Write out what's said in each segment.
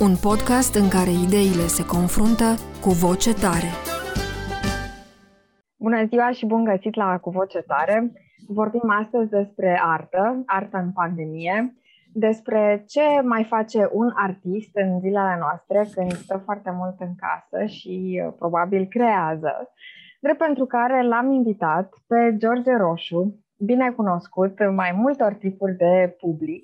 Un podcast în care ideile se confruntă cu voce tare. Bună ziua și bun găsit la Cu Voce Tare! Vorbim astăzi despre artă, artă în pandemie, despre ce mai face un artist în zilele noastre când stă foarte mult în casă și uh, probabil creează. Drept pentru care l-am invitat pe George Roșu, bine cunoscut mai multor tipuri de public,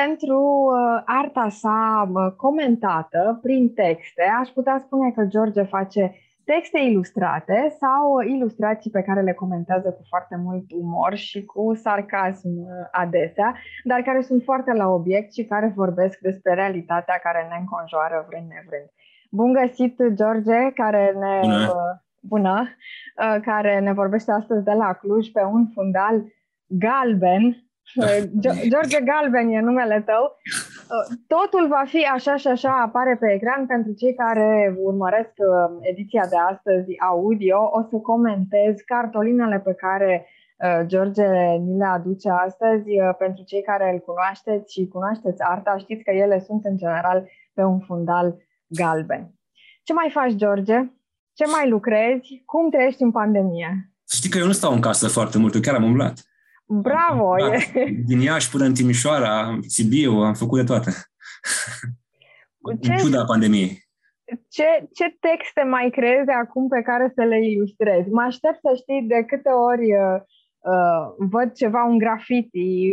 pentru uh, arta sa uh, comentată prin texte. Aș putea spune că George face texte ilustrate sau ilustrații pe care le comentează cu foarte mult umor și cu sarcasm uh, adesea, dar care sunt foarte la obiect și care vorbesc despre realitatea care ne înconjoară vrând nevrând. Bun găsit, George, care ne... Bună! bună, care ne vorbește astăzi de la Cluj pe un fundal galben, da. George Galben e numele tău. Totul va fi așa și așa, apare pe ecran pentru cei care urmăresc uh, ediția de astăzi audio. O să comentez cartolinele pe care uh, George ni le aduce astăzi. Uh, pentru cei care îl cunoașteți și cunoașteți arta, știți că ele sunt în general pe un fundal galben. Ce mai faci, George? Ce mai lucrezi? Cum trăiești în pandemie? Să știi că eu nu stau în casă foarte mult, eu chiar am umblat. Bravo! Da, din Iași până în Timișoara, Sibiu, am făcut de toate. Ce, în ciuda pandemiei. Ce, ce texte mai crezi acum pe care să le ilustrezi? Mă aștept să știi de câte ori uh, uh, văd ceva, un graffiti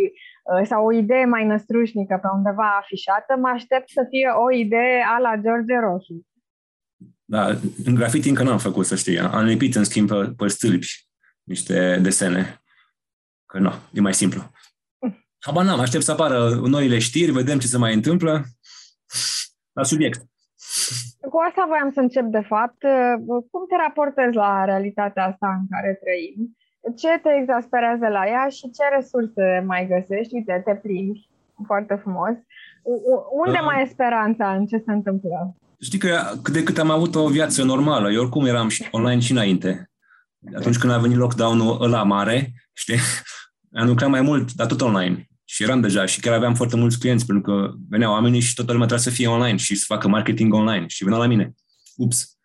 uh, sau o idee mai năstrușnică pe undeva afișată, mă aștept să fie o idee a la George Roșu. Da, în graffiti încă n-am făcut, să știi. Am lipit, în schimb, pe, pe stâlpi niște desene. Că nu, e mai simplu. Habar n-am, aștept să apară noile știri, vedem ce se mai întâmplă la subiect. Cu asta voiam să încep, de fapt. Cum te raportezi la realitatea asta în care trăim? Ce te exasperează la ea și ce resurse mai găsești? Uite, te plimbi foarte frumos. Unde uh, mai e speranța în ce se întâmplă? Știi că cât de cât am avut o viață normală, eu oricum eram și online și înainte. Atunci când a venit lockdown-ul ăla mare, știi, am lucrat mai mult, dar tot online. Și eram deja și chiar aveam foarte mulți clienți, pentru că veneau oamenii și toată lumea trebuia să fie online și să facă marketing online și veneau la mine. Ups.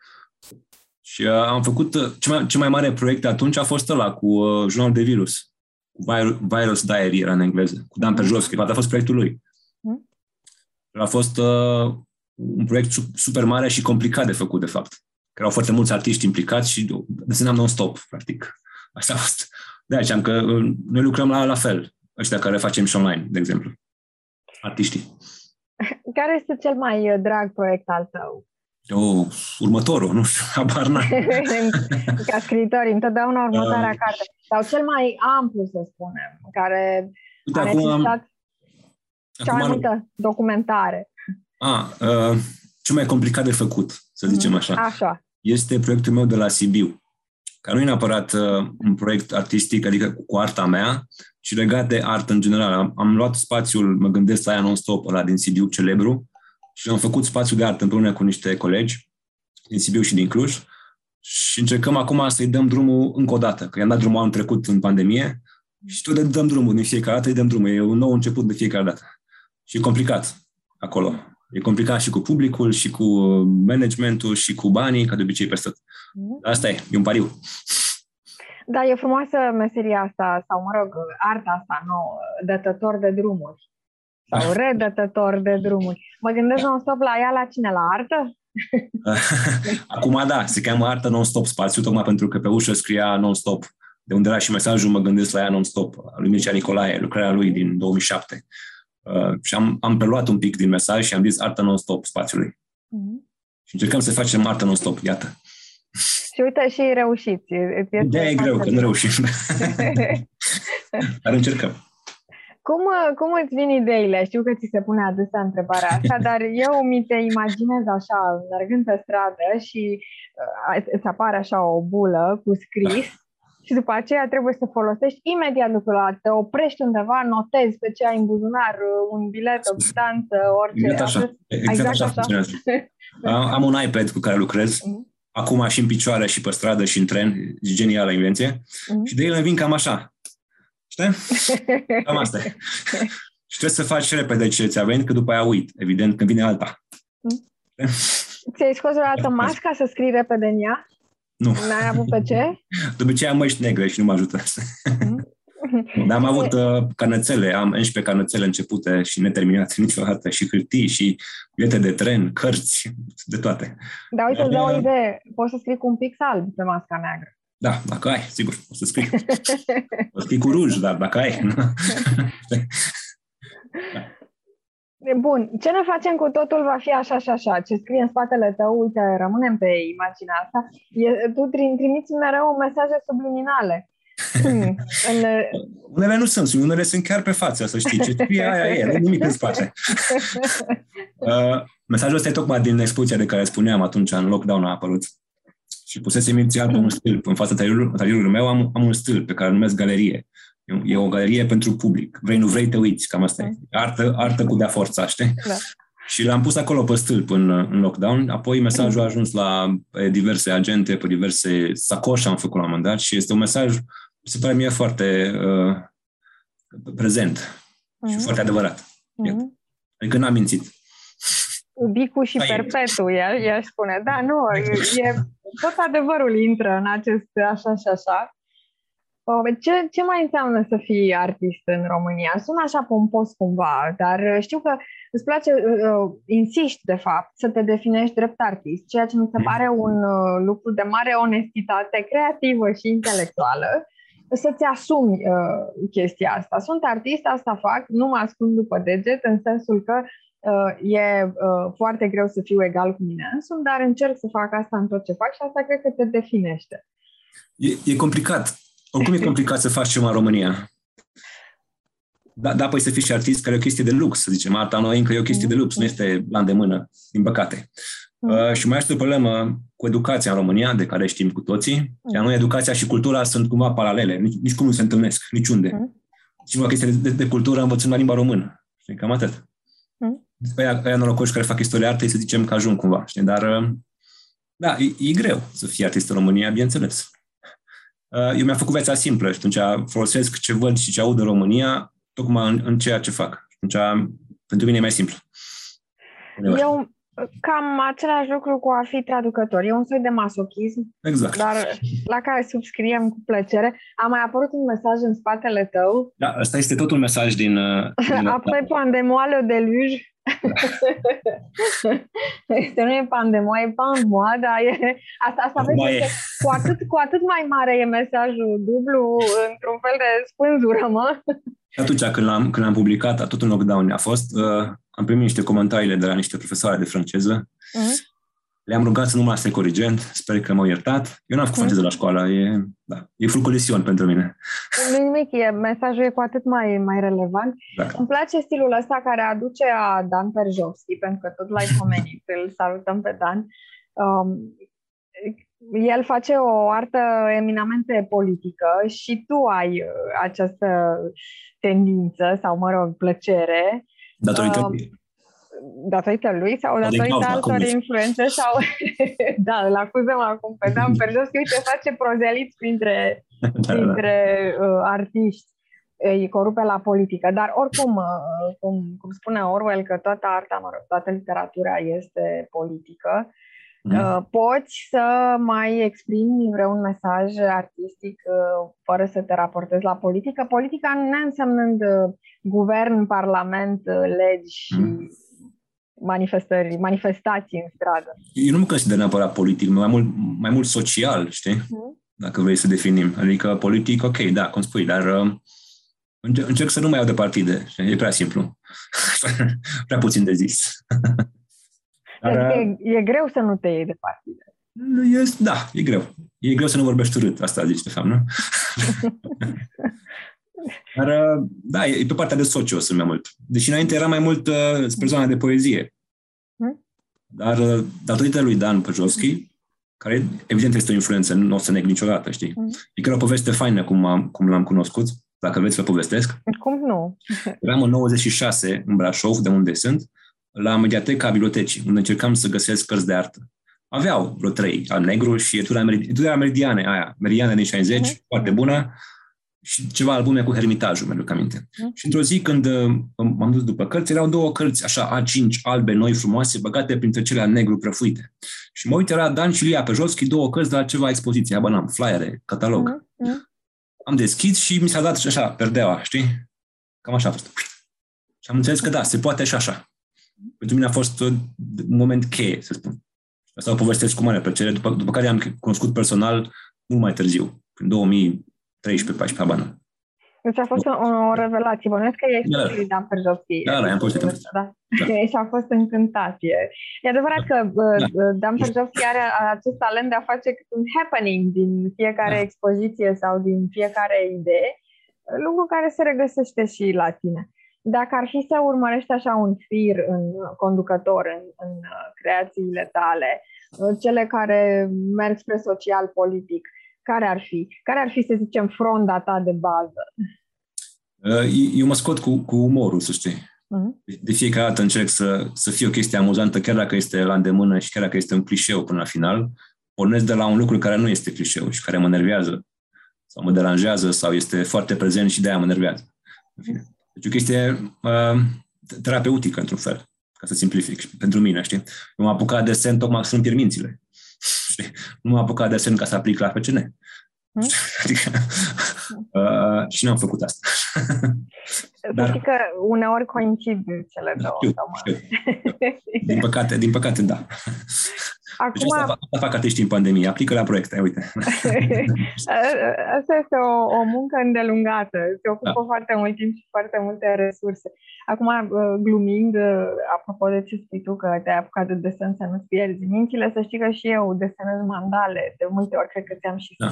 Și uh, am făcut, uh, cel mai, cel mai mare proiect atunci a fost ăla cu uh, jurnal de virus. Cu Virus Diary era în engleză, cu Dan mm. Perjoschi, a fost proiectul lui. Mm. A fost uh, un proiect super mare și complicat de făcut, de fapt. Că erau foarte mulți artiști implicați și desenam non-stop, practic. Asta a fost. De aceea că uh, noi lucrăm la, la fel, ăștia care facem și online, de exemplu. Artiștii. Care este cel mai uh, drag proiect al tău? Oh, următorul, nu știu, habar n Ca scriitori, întotdeauna următoarea uh, carte. Sau cel mai amplu, să spunem, care Uite, a acum am, cea mai multă documentare. A, uh, cel mai complicat de făcut, să zicem mhm. așa, așa. este proiectul meu de la Sibiu, care nu e neapărat uh, un proiect artistic, adică cu arta mea, ci legat de artă în general. Am, am luat spațiul, mă gândesc la aia non-stop, ăla din Sibiu celebru, și am făcut spațiu de artă împreună cu niște colegi din Sibiu și din Cluj și încercăm acum să-i dăm drumul încă o dată, că i-am dat drumul anul trecut în pandemie și tot dăm drumul din fiecare dată, îi dăm drumul. E un nou început de fiecare dată. Și e complicat acolo. E complicat și cu publicul, și cu managementul, și cu banii, ca de obicei peste tot. Mhm. Asta e, e un pariu. Da, e frumoasă meseria asta, sau mă rog, arta asta nouă, dătător de drumuri. Sau redătător de drumuri. Mă gândesc non-stop la ea, la cine? La artă? Acum da, se cheamă artă non-stop spațiu, tocmai pentru că pe ușă scria non-stop. De unde era și mesajul, mă gândesc la ea non-stop, a lui Mircea Nicolae, lucrarea lui din 2007. Uh, și am, am preluat un pic din mesaj și am zis artă non-stop spațiului. Mm-hmm. Și încercăm să facem artă non-stop, iată. Și uite și reușiți. De e greu, că nu reușim. Dar încercăm. Cum, cum îți vin ideile? Știu că ți se pune adesea întrebarea asta, dar eu mi te imaginez așa, mergând pe stradă și uh, îți apare așa o bulă cu scris și după aceea trebuie să folosești imediat lucrul ăla. Te oprești undeva, notezi pe ce ai în buzunar, un bilet, o distanță, orice. Exact așa. Exact, exact așa, așa. funcționează. Am un iPad cu care lucrez. Mm-hmm. Acum și în picioare, și pe stradă, și în tren. E genială invenție. Mm-hmm. Și de ele vin cam așa. Știi? Cam asta e. și trebuie să faci repede ce ți-a venit, că după aia uit, evident, când vine alta. Mm. Ți-ai scos o dată masca să scrii repede în ea? Nu. N-ai avut pe ce? De obicei am măști negre și nu mă ajută asta. Mm. Dar am avut uh, canățele, am 11 canățele începute și neterminate niciodată, și hârtii, și bilete de tren, cărți, de toate. Dar uite, îți dau o idee. Poți să scrii cu un pix alb pe masca neagră. Da, dacă ai, sigur, o să scrii. o să scrii cu ruj, dar dacă ai. Bun, ce ne facem cu totul va fi așa și așa. Ce scrie în spatele tău, uite, rămânem pe imaginea asta, e, tu trimiți mereu mesaje subliminale. Hmm, în... Unele nu sunt, unele sunt chiar pe față, să știi. Ce scrie aia e, nu nimic în spate. uh, mesajul ăsta e tocmai din expoziția de care spuneam atunci, în lockdown a apărut. Și pusesem inițial pe un stâlp. În fața atelierului meu am, am un stâlp pe care îl numesc galerie. E o galerie pentru public. Vrei, nu vrei, te uiți. Cam asta e. Artă, artă cu de-a forța, știi? Da. Și l-am pus acolo pe stâlp în, în lockdown. Apoi mesajul a ajuns la diverse agente, pe diverse sacoșe am făcut la un moment dat și este un mesaj, se pare mie foarte uh, prezent uh-huh. și mhm. foarte adevărat. Uh-huh. Adică n-am mințit. Ubicu și Ai perpetu, el, el spune. Da, nu, e, tot adevărul intră în acest așa și așa. Ce, ce mai înseamnă să fii artist în România? Sună așa pompos cumva, dar știu că îți place, uh, insiști de fapt, să te definești drept artist, ceea ce mi se pare un uh, lucru de mare onestitate creativă și intelectuală, să-ți asumi uh, chestia asta. Sunt artist, asta fac, nu mă ascund după deget, în sensul că uh, e uh, foarte greu să fiu egal cu mine însumi, dar încerc să fac asta în tot ce fac și asta cred că te definește. E, e complicat oricum e complicat să faci ceva în România. Da, da, păi să fii și artist, care e o chestie de lux, să zicem. Arta noi încă e o chestie de lux, nu este la îndemână, din păcate. Mm. Uh, și mai este o problemă cu educația în România, de care știm cu toții. Mm. Iar noi, educația și cultura sunt cumva paralele, nici, nici cum nu se întâlnesc, niciunde. Mm. Singura chestie de, de, de cultură învățăm la limba română. Știi, cam atât. Mm. Aia, aia norocoși care fac istoria artei, să zicem că ajung cumva. Știi? Dar, uh, da, e, e greu să fii artist în România, bineînțeles. Uh, eu mi-am făcut viața simplă și atunci folosesc ce văd și ce aud în România tocmai în, în ceea ce fac. Și atunci, pentru mine e mai simplu. Eu cam același lucru cu a fi traducător. E un soi de masochism, exact. dar la care subscriem cu plăcere. A mai apărut un mesaj în spatele tău. Da, ăsta este tot un mesaj din... Uh, din Apoi pandemoală de luj. este nu e pandemoa, e pandemoa, dar e, asta, asta vezi, e. cu, atât, cu atât mai mare e mesajul dublu, într-un fel de spânzură, mă. Atunci când l-am, când l-am publicat, tot în lockdown a fost, uh, am primit niște comentarii de la niște profesoare de franceză. Uh-huh. Le-am rugat să nu mă lase corigent, sper că m-au iertat. Eu n-am făcut franceză la școală, e, da, e fulcolision pentru mine. Nu nimic, e, mesajul e cu atât mai, mai relevant. Dacă. Îmi place stilul ăsta care aduce a Dan Perjovski, pentru că tot l-ai pomenit, îl salutăm pe Dan. Um, el face o artă eminamente politică și tu ai uh, această tendință sau, mă rog, plăcere. Datorită um, datorită lui sau datorită altor influențe sau... da, îl acuzăm acum pe Dan Perjoschi, uite, face prozelit printre, da, da. printre uh, artiști îi corupe la politică. Dar oricum, uh, cum, cum spune Orwell, că toată arta, mă rog, toată literatura este politică, mm. uh, poți să mai exprimi vreun mesaj artistic uh, fără să te raportezi la politică. Politica nu însemnând uh, guvern, parlament, uh, legi și mm manifestări, manifestații în stradă. Eu nu mă consider neapărat politic, mai mult, mai mult social, știi? Mm. Dacă vrei să definim. Adică politic, ok, da, cum spui, dar uh, încerc să nu mai iau de partide. E prea simplu. prea puțin de zis. dar, e, e greu să nu te iei de partide. E, da, e greu. E greu să nu vorbești urât, asta zici, de fapt, nu? Dar, uh, da, e pe partea de socio sunt mai mult. Deși înainte era mai mult uh, spre zona de poezie. Hmm? Dar, uh, datorită lui Dan Păjoschi, care evident este o influență, nu o să neg niciodată, știi? Hmm. E chiar o poveste faină cum, am, cum l-am cunoscut, dacă vreți să vă povestesc. Cum nu? Eram în 96 în Brașov, de unde sunt, la mediateca bibliotecii, unde încercam să găsesc cărți de artă. Aveau vreo trei, al negru și etuda, merid- etuda meridiane, aia, meridiane din 60, Mhm. foarte bună, și ceva albume cu Hermitajul, mi-aduc aminte. Mhm. Și într-o zi când uh, m-am dus după cărți, erau două cărți așa A5, albe, noi, frumoase, băgate printre cele al negru prăfuite. Și mă uit, era Dan și Lia Pejoschi, două cărți de la ceva expoziție, habar n-am, flyere, catalog. Mhm, mhm. Am deschis și mi s-a dat și așa, perdeaua, știi? Cam așa a fost. Și am înțeles că da, se poate și așa. Pentru mine a fost uh, un moment cheie, să spun. Asta o povestesc cu mare plăcere, după, după care am cunoscut personal mult mai târziu, în 2013-14, habar n-am. Deci a fost o, o revelație. Bănuiesc că ești Da. lui Dan Perjovski. Da, da, i-am povestit, am povestit. Da. Și a fost încântat. E, e adevărat că uh, Da. Dan Perjovski are acest talent de a face câte un happening din fiecare Da. expoziție sau din fiecare idee, lucru care se regăsește și la tine. Dacă ar fi să urmărești așa un fir în conducător în, în uh, creațiile tale, uh, cele care merg spre social-politic, care ar fi? Care ar fi, să zicem, fronda ta de bază? Uh, Eu mă scot cu, cu umorul, să știi. Mhm. De fiecare dată încerc să, să fie o chestie amuzantă, chiar dacă este la îndemână și chiar dacă este un clișeu până la final, pornesc de la un lucru care nu este clișeu și care mă nervează sau mă deranjează sau este foarte prezent și de-aia mă nervează. În fine. Deci o chestie uh, terapeutică, într-un fel, ca să simplific, și pentru mine, știi? Nu m-am apucat de desen tocmai să-mi pierd mințile. Știi? Nu m-am apucat de desen ca să aplic la FCN. Hmm? Adică, uh, și n-am făcut asta. Să Dar- știi că uneori coincid cele două. Știu, sau mă- știu. Din păcate, din păcate, da. Deci Acum, asta, fa- asta fac artiștii în pandemie. Aplică la proiecte, uite. asta este o, o muncă îndelungată. Se ocupă Da. foarte mult timp și foarte multe resurse. Acum, uh, glumind, uh, apropo de ce spui tu, că te-ai apucat de desen să nu-ți pierzi mințile, să știi că și eu desenez mandale. De multe ori, cred că ți-am și Da.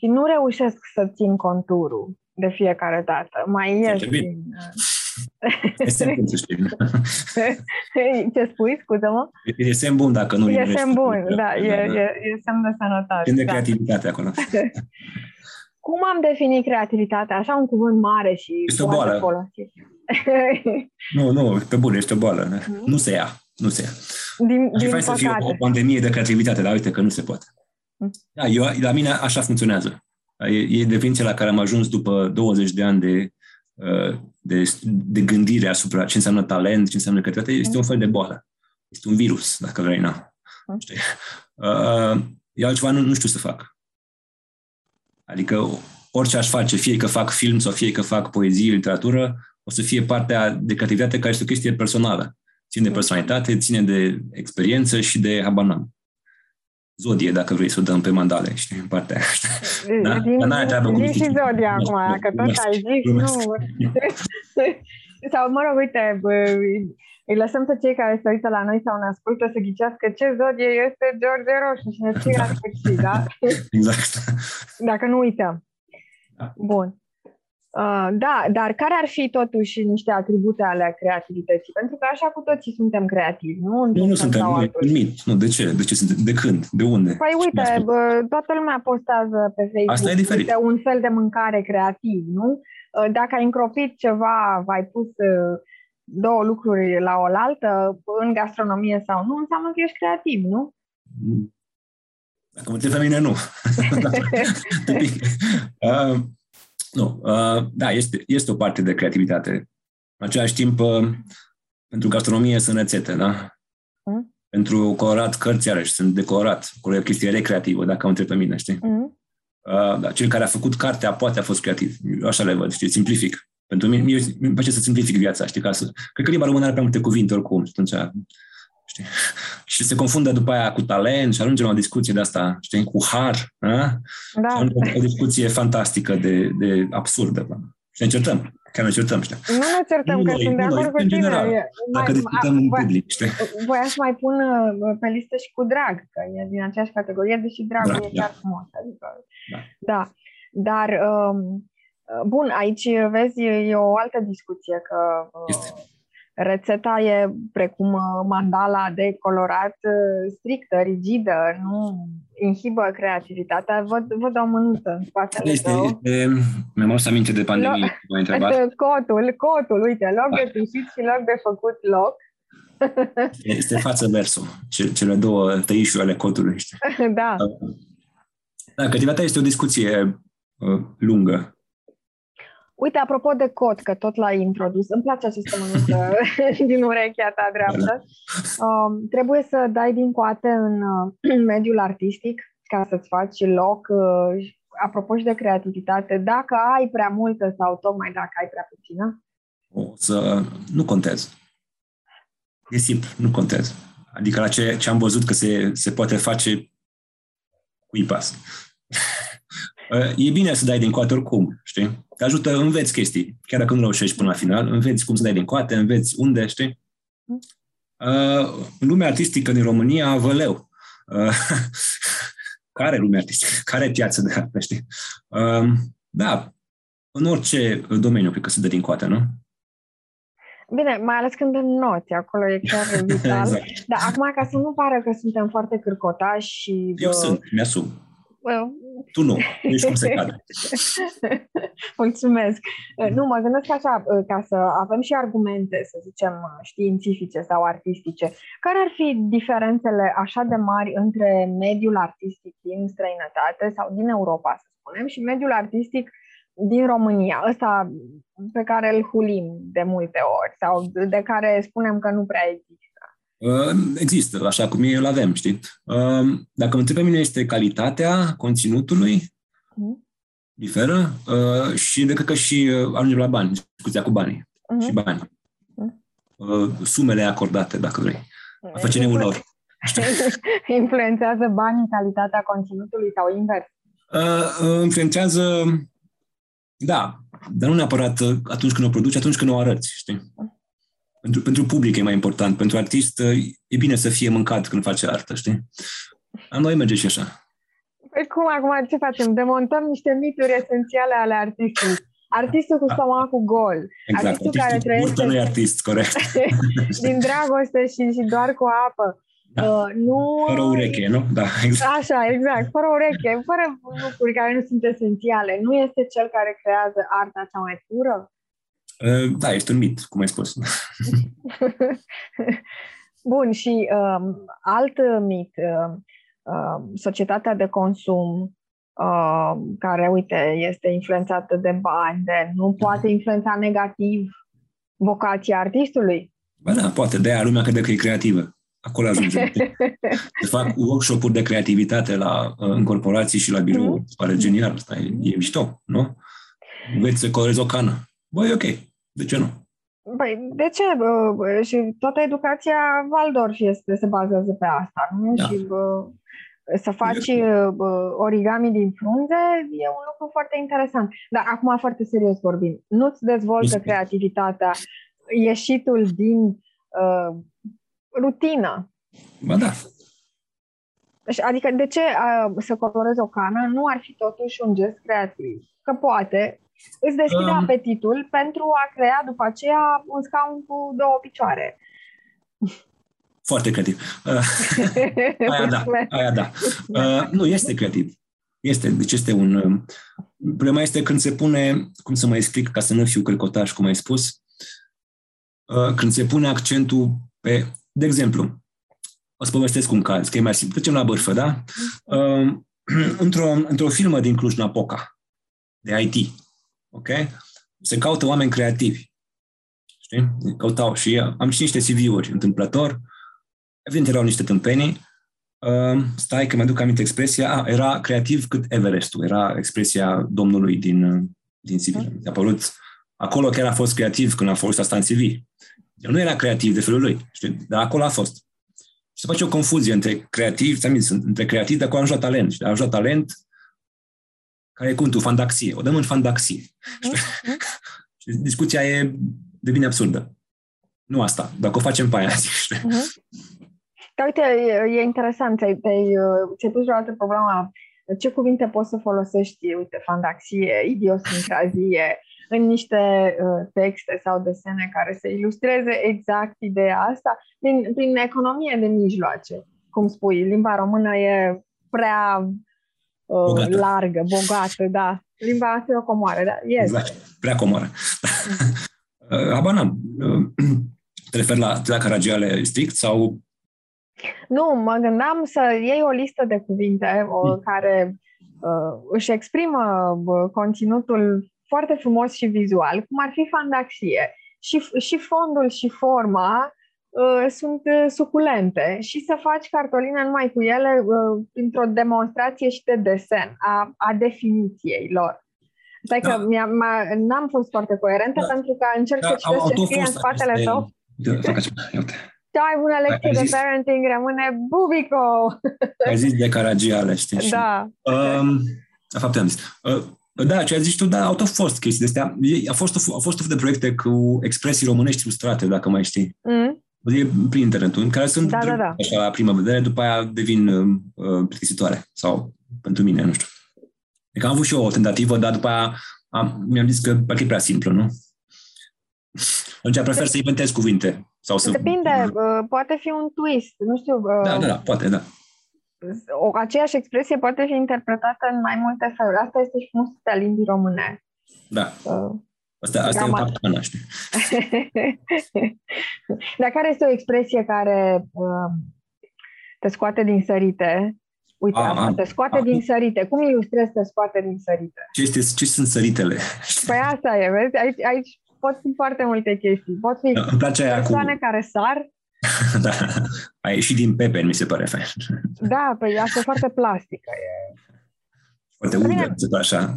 Spus. Și nu reușesc să țin conturul de fiecare dată. Mai ies Foarte bine. din... uh, Este bun, să știi. Ce spui, scuză-mă? E semn bun dacă nu E vrei semn să- bun, da, e, e, e semn de sănătate. Semn de da. creativitate acolo. Cum am definit creativitatea? Așa un cuvânt mare și Este o poate boală. folosit. Nu, nu, pe bune, este o boală. Nu se ia. Nu se ia. din Ar fi din fain să fie o, o păcate. pandemie de creativitate, dar uite că nu se poate. Mm. Da, eu, la mine așa funcționează. E, e definiția la care am ajuns după 20 de ani de, uh, de, de gândire asupra ce înseamnă talent, ce înseamnă creativitate. Este un fel de boală. Este un virus, dacă vrei, na. Mm. Știi? Uh, eu altceva nu, nu știu să fac. Adică orice aș face, fie că fac film sau fie că fac poezie, literatură, o să fie partea de creativitate care este o chestie personală. Ține de personalitate, ține de experiență și de habar n-am. Zodie, dacă vrei să o dăm pe mandale, știi, în partea aia. știi? Da? Din, Dar n-are treabă cu zi și misticism. zodia acum, Glumesc, dacă tot glumesc, ai zis, glumesc. nu. sau, mă rog, uite, bă, îi lăsăm pe cei care se uită la noi sau ne ascultă să ghicească ce zodie este George Roșu și ne scrie la sfârșit, da? Exact. Dacă nu uităm. Da. Bun. Uh, da, dar care ar fi totuși niște atribute ale creativității? Pentru că așa cu toții suntem creativi, nu? Nu, Într-un nu fel suntem, sau nu, e altul. un mit. Nu, de ce? De ce suntem? De când? De unde? Păi uite, Asta- bă, toată lumea postează pe Facebook Asta e diferit. uite, un fel de mâncare creativ, nu? Uh, Dacă ai încropit ceva, ai pus uh, două lucruri la oaltă, în gastronomie sau nu, înseamnă că ești creativ, nu? Dacă mă întreb pe mine, nu. Tipic. uh, nu. Uh, da, este, este o parte de creativitate. În același timp, uh, pentru gastronomie sunt rețete, da? Mm. Pentru colorat cărți, iarăși, sunt decorat. Acolo e o chestie recreativă, dacă mă întreb pe mine, știi? Mm. Uh, da, cel care a făcut cartea poate a fost creativ. Eu așa le văd, știi, simplific. Pentru mine, mie îmi place să simplific viața, știi, ca să... Cred că limba română are prea multe cuvinte oricum, și atunci, știi? Și se confundă după aia cu talent și ajungem la o discuție de asta, știi, cu har, a? Da. Și ajungem la o discuție fantastică de, de absurdă. bă. Și ne certăm, chiar ne certăm, știi? Nu ne certăm Nu că noi, sunt de nu noi, acord cu în tine. general. E- Dacă mai- discutăm în voi- public, știi? Voiam să mai pun uh, pe listă și cu drag, că e din aceeași categorie, deși dragul Drag, e da. chiar frumos. Adică, Da. da. Dar um, Bun, aici vezi, e o altă discuție că Este. Rețeta e precum mandala de colorat strictă, rigidă, nu inhibă creativitatea. Văd, văd o mânuță în spatele Este, tău. este, mi-am adus aminte de pandemie, m-ai întrebat. Este cotul, cotul, uite, loc de pisit și loc de făcut loc. Este față versul, ce- cele două tăișuri ale cotului. Știi? da. Da, creativitatea este o discuție uh, lungă. Uite, apropo de cot, că tot l-ai introdus, îmi place această mânuță din urechea ta dreaptă. Um, trebuie să dai din coate în uh, mediul artistic ca să-ți faci loc. Uh, apropo și de creativitate, dacă ai prea multă sau tocmai dacă ai prea puțină, O să... Nu contează. E simplu, nu contează. Adică la ce, ce am văzut că se, se poate face, cui pasă. E bine să dai din coate oricum, știi? Te ajută, înveți chestii. Chiar dacă nu reușești până la final, înveți cum să dai din coate, înveți unde, știi? Uh, în lumea artistică din România, văleu. Uh, care lume artistică? Care piață de artă, știi? Uh, da, în orice domeniu cred că se dă din coate, nu? Bine, mai ales când înnoți, acolo e chiar vital. exact. Dar acum, ca să nu pară că suntem foarte cârcotași și... Eu bă, sunt, mi-asum. Bă, Tu nu, nu ești cum se cade. Mulțumesc. Nu, mă gândesc așa, ca să avem și argumente, să zicem, științifice sau artistice. Care ar fi diferențele așa de mari între mediul artistic din străinătate sau din Europa, să spunem, și mediul artistic din România, ăsta pe care îl hulim de multe ori sau de care spunem că nu prea există? Uh, Există, așa cum e, îl avem, știi? Uh, Dacă mă întreb pe mine, este calitatea conținutului, Mhm. diferă uh, și de cred că și uh, ajungem la bani, discuția cu banii Mhm. și bani. Mhm. Uh, Sumele acordate, dacă vrei. A face neulor. Influențează banii calitatea conținutului sau invers? Uh, uh, Influențează, da, dar nu neapărat uh, atunci când o produci, atunci când o arăți, știi? Pentru, pentru public e mai important. Pentru artist uh, e bine să fie mâncat când face artă, știi? La noi merge și așa. Păi cum acum ce facem? Demontăm niște mituri esențiale ale artistului. Artistul cu stomacul gol. Exact. Artistul care Artistul trăiește- burtă nu e artist, corect. Din dragoste și, și doar cu apă. Da. Uh, nu... Fără ureche, nu? Da, exact. Așa, exact. Fără ureche, fără lucruri care nu sunt esențiale. Nu este cel care creează arta cea mai pură? Uh, Da, este un mit, cum ai spus. Bun, și um, alt mit, um, um, societatea de consum, um, care, uite, este influențată de bani, de nu poate influența negativ vocația artistului. Ba da, poate, de aia lumea crede că e creativă. Acolo ajungem. Se fac workshop-uri de creativitate la, uh, în corporații și la birou. Mhm. Pare genial. Asta e, e mișto, nu? Veți să colorezi o cană. Băi, e ok. De ce nu? Păi, de ce? Bă, Și toată educația Waldorf este, se bazează pe asta, nu? Da. Și bă, să faci bă, origami din frunze e un lucru foarte interesant. Dar acum, foarte serios vorbim, nu-ți dezvoltă Nu- creativitatea ieșitul din uh, rutină. Ba da. Deci, Adică, de ce uh, să colorezi o cană nu ar fi totuși un gest creativ? Că poate îți deschide Um. apetitul pentru a crea după aceea un scaun cu două picioare. Foarte creativ. Uh, aia da, aia da. Uh, nu, este creativ. Este, deci este un... Uh, problema este când se pune, cum să mă explic ca să nu fiu călcotaș, cum ai spus, uh, când se pune accentul pe, de exemplu, o să povestesc un caz, că e mai simplu. Trecem la bârfă, da? Uh, într-o, într-o firmă din Cluj-Napoca, de IT, ok? Se caută oameni creativi. Știi? Căutau și am și niște CV-uri întâmplător, evident erau niște tâmpenii, Uh, stai că mi-aduc aminte expresia, ah, era creativ cât Everestul, era expresia domnului din, uh, din CV. Mi a părut, acolo chiar a fost creativ când a fost asta în CV. El nu era creativ de felul lui, știi? dar acolo a fost. Și se face o confuzie între creativ, ți-am zis, între creativ, dar cu a ajutat talent. Știi? A ajutat talent, care e cuvântul, fandaxie. O dăm în fandaxie. Și discuția e, devine absurdă. Nu asta, dacă o facem pe aia, zic, știi? Uh-huh. Dar uite, e, e interesant, ți-ai, ți-ai, uh, ți-ai pus vreodată problema ce cuvinte poți să folosești, uite, fandaxie, idiosincrazie, în niște uh, texte sau desene care să ilustreze exact ideea asta prin, prin economie de mijloace. Cum spui, limba română e prea uh, bogată. largă, bogată, da. Limba asta e o comoară, da. Yes. Exact, prea comoară. uh, Aba n-am. Uh, te referi la, la caragiale strict sau nu, mă gândeam să iei o listă de cuvinte o, mm. care uh, își exprimă uh, conținutul foarte frumos și vizual, cum ar fi fandaxie. Și, și fondul și forma uh, sunt uh, suculente și să faci cartoline numai cu ele uh, printr-o demonstrație și de desen a, a definiției lor. Stai că da. n-am fost foarte coerentă da. pentru că încerc da, să citesc ce scrie în spatele tău. Cea mai bună lecție de parenting rămâne Bubico! Ai zis de caragiale, știi? Da. Um, de fapt, am zis. Uh, da, ce ai zis tu, da, au tot fost chestii astea. A fost, a fost de proiecte cu expresii românești ilustrate, dacă mai știi. Mm. E prin internetul, în care sunt da, da, da. așa la prima vedere, după aia devin uh, plictisitoare. Sau pentru mine, nu știu. Deci am avut și eu o tentativă, dar după aia am, mi-am zis că parcă e prea simplu, nu? Atunci prefer să inventez cuvinte. Sau să... Depinde, uh, poate fi un twist, nu știu. Uh, da, da, da, poate, da o, aceeași expresie poate fi interpretată în mai multe feluri. Asta este și frumusețea limbii române. Da. Uh, asta, asta e capcana, știi? Dar care este o expresie care uh, te scoate din sărite? Uite, a, asta, a, te scoate a, din sărite. Cum ilustrezi te scoate din sărite? Ce, este, ce sunt săritele? Păi asta e, vezi? Aici, aici pot fi foarte multe chestii. Pot fi Îmi place persoane cu... care sar, da. A ieșit din pepen, mi se pare fain. Da, păi asta e foarte plastică. E... Foarte udă, așa.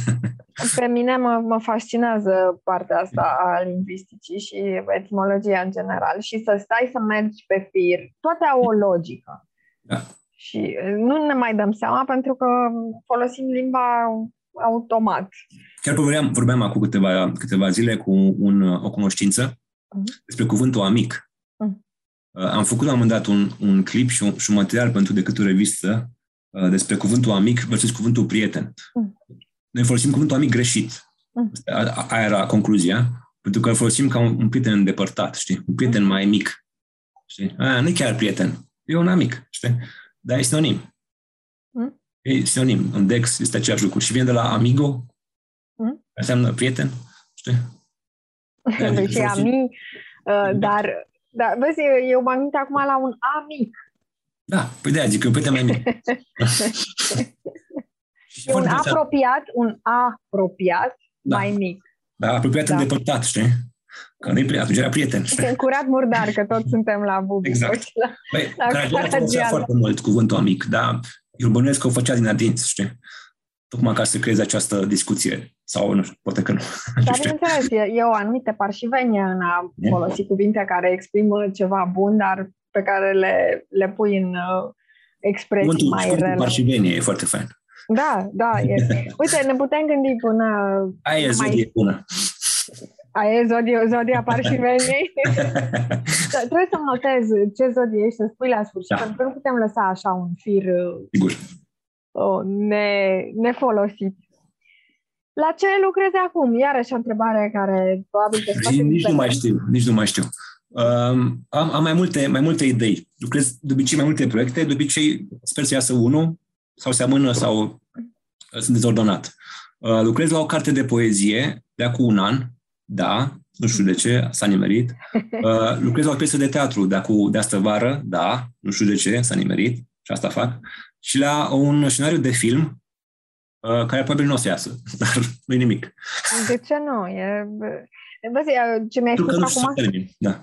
Pe mine mă, mă fascinează partea asta a lingvistici și etimologia în general și să stai să mergi pe fir. Toate au o logică. Da. Și nu ne mai dăm seama pentru că folosim limba automat. Chiar vorbeam, vorbeam acum câteva, câteva zile cu un, o cunoștință uh-huh. despre cuvântul amic. Uh, am făcut la un moment dat un, un clip și un, și un material pentru decât o revistă uh, despre cuvântul amic versus cuvântul prieten. Mm. Noi folosim cuvântul amic greșit. Mm. Aia era concluzia. Pentru că îl folosim ca un, un prieten îndepărtat, știi? Un prieten mm. mai mic. Știi? Aia nu e chiar prieten. E un amic, știi? Dar e sinonim. Mm. E sinonim. În Dex este același lucru. Și vine de la amigo, mm. înseamnă prieten, știi? Deci e ami, uh, dar da, vezi, eu mă gândit acum la un A mic. Da, păi de zic, eu pe mai mic. e un apropiat, un apropiat da. mai mic. Da, apropiat da. îndepărtat, știi? Că nu e atunci era prieten. Știi? Curat murdar, că toți suntem la bubi. Exact. La, Băi, la Caragiale foarte mult cuvântul amic, dar eu bănuiesc că o făcea din adinți, știi? Tocmai ca să creeze această discuție sau nu știu, poate că nu. Dar bineînțeles, e, e o anumită parșivenie în a folosi cuvinte care exprimă ceva bun, dar pe care le, le pui în uh, expresii Cuvântul, mai rele. parșivenie e foarte fain. Da, da. E. Uite, ne putem gândi până... Aia e zodie bună. Aia e zodie, zodia parșiveniei. Trebuie să notez ce zodie ești, să spui la sfârșit, da. pentru că nu putem lăsa așa un fir Sigur. Uh, ne, nefolosit. La ce lucrezi acum? Iarăși o întrebare care probabil te face Nici nu mai știu, nici nu mai știu. Um, am, am mai multe, mai multe idei. Lucrez de obicei mai multe proiecte, de obicei sper să iasă unul sau se amână sau uh, sunt dezordonat. Uh, lucrez la o carte de poezie de acum un an, da, nu știu de ce, s-a nimerit. Uh, lucrez la o piesă de teatru de, acum, de astă vară, da, nu știu de ce, s-a nimerit și asta fac. Și la un scenariu de film Uh, care probabil nu o să iasă, dar nu e nimic. De ce nu? E... Vezi, ce mi-ai spus acum... Termin, da.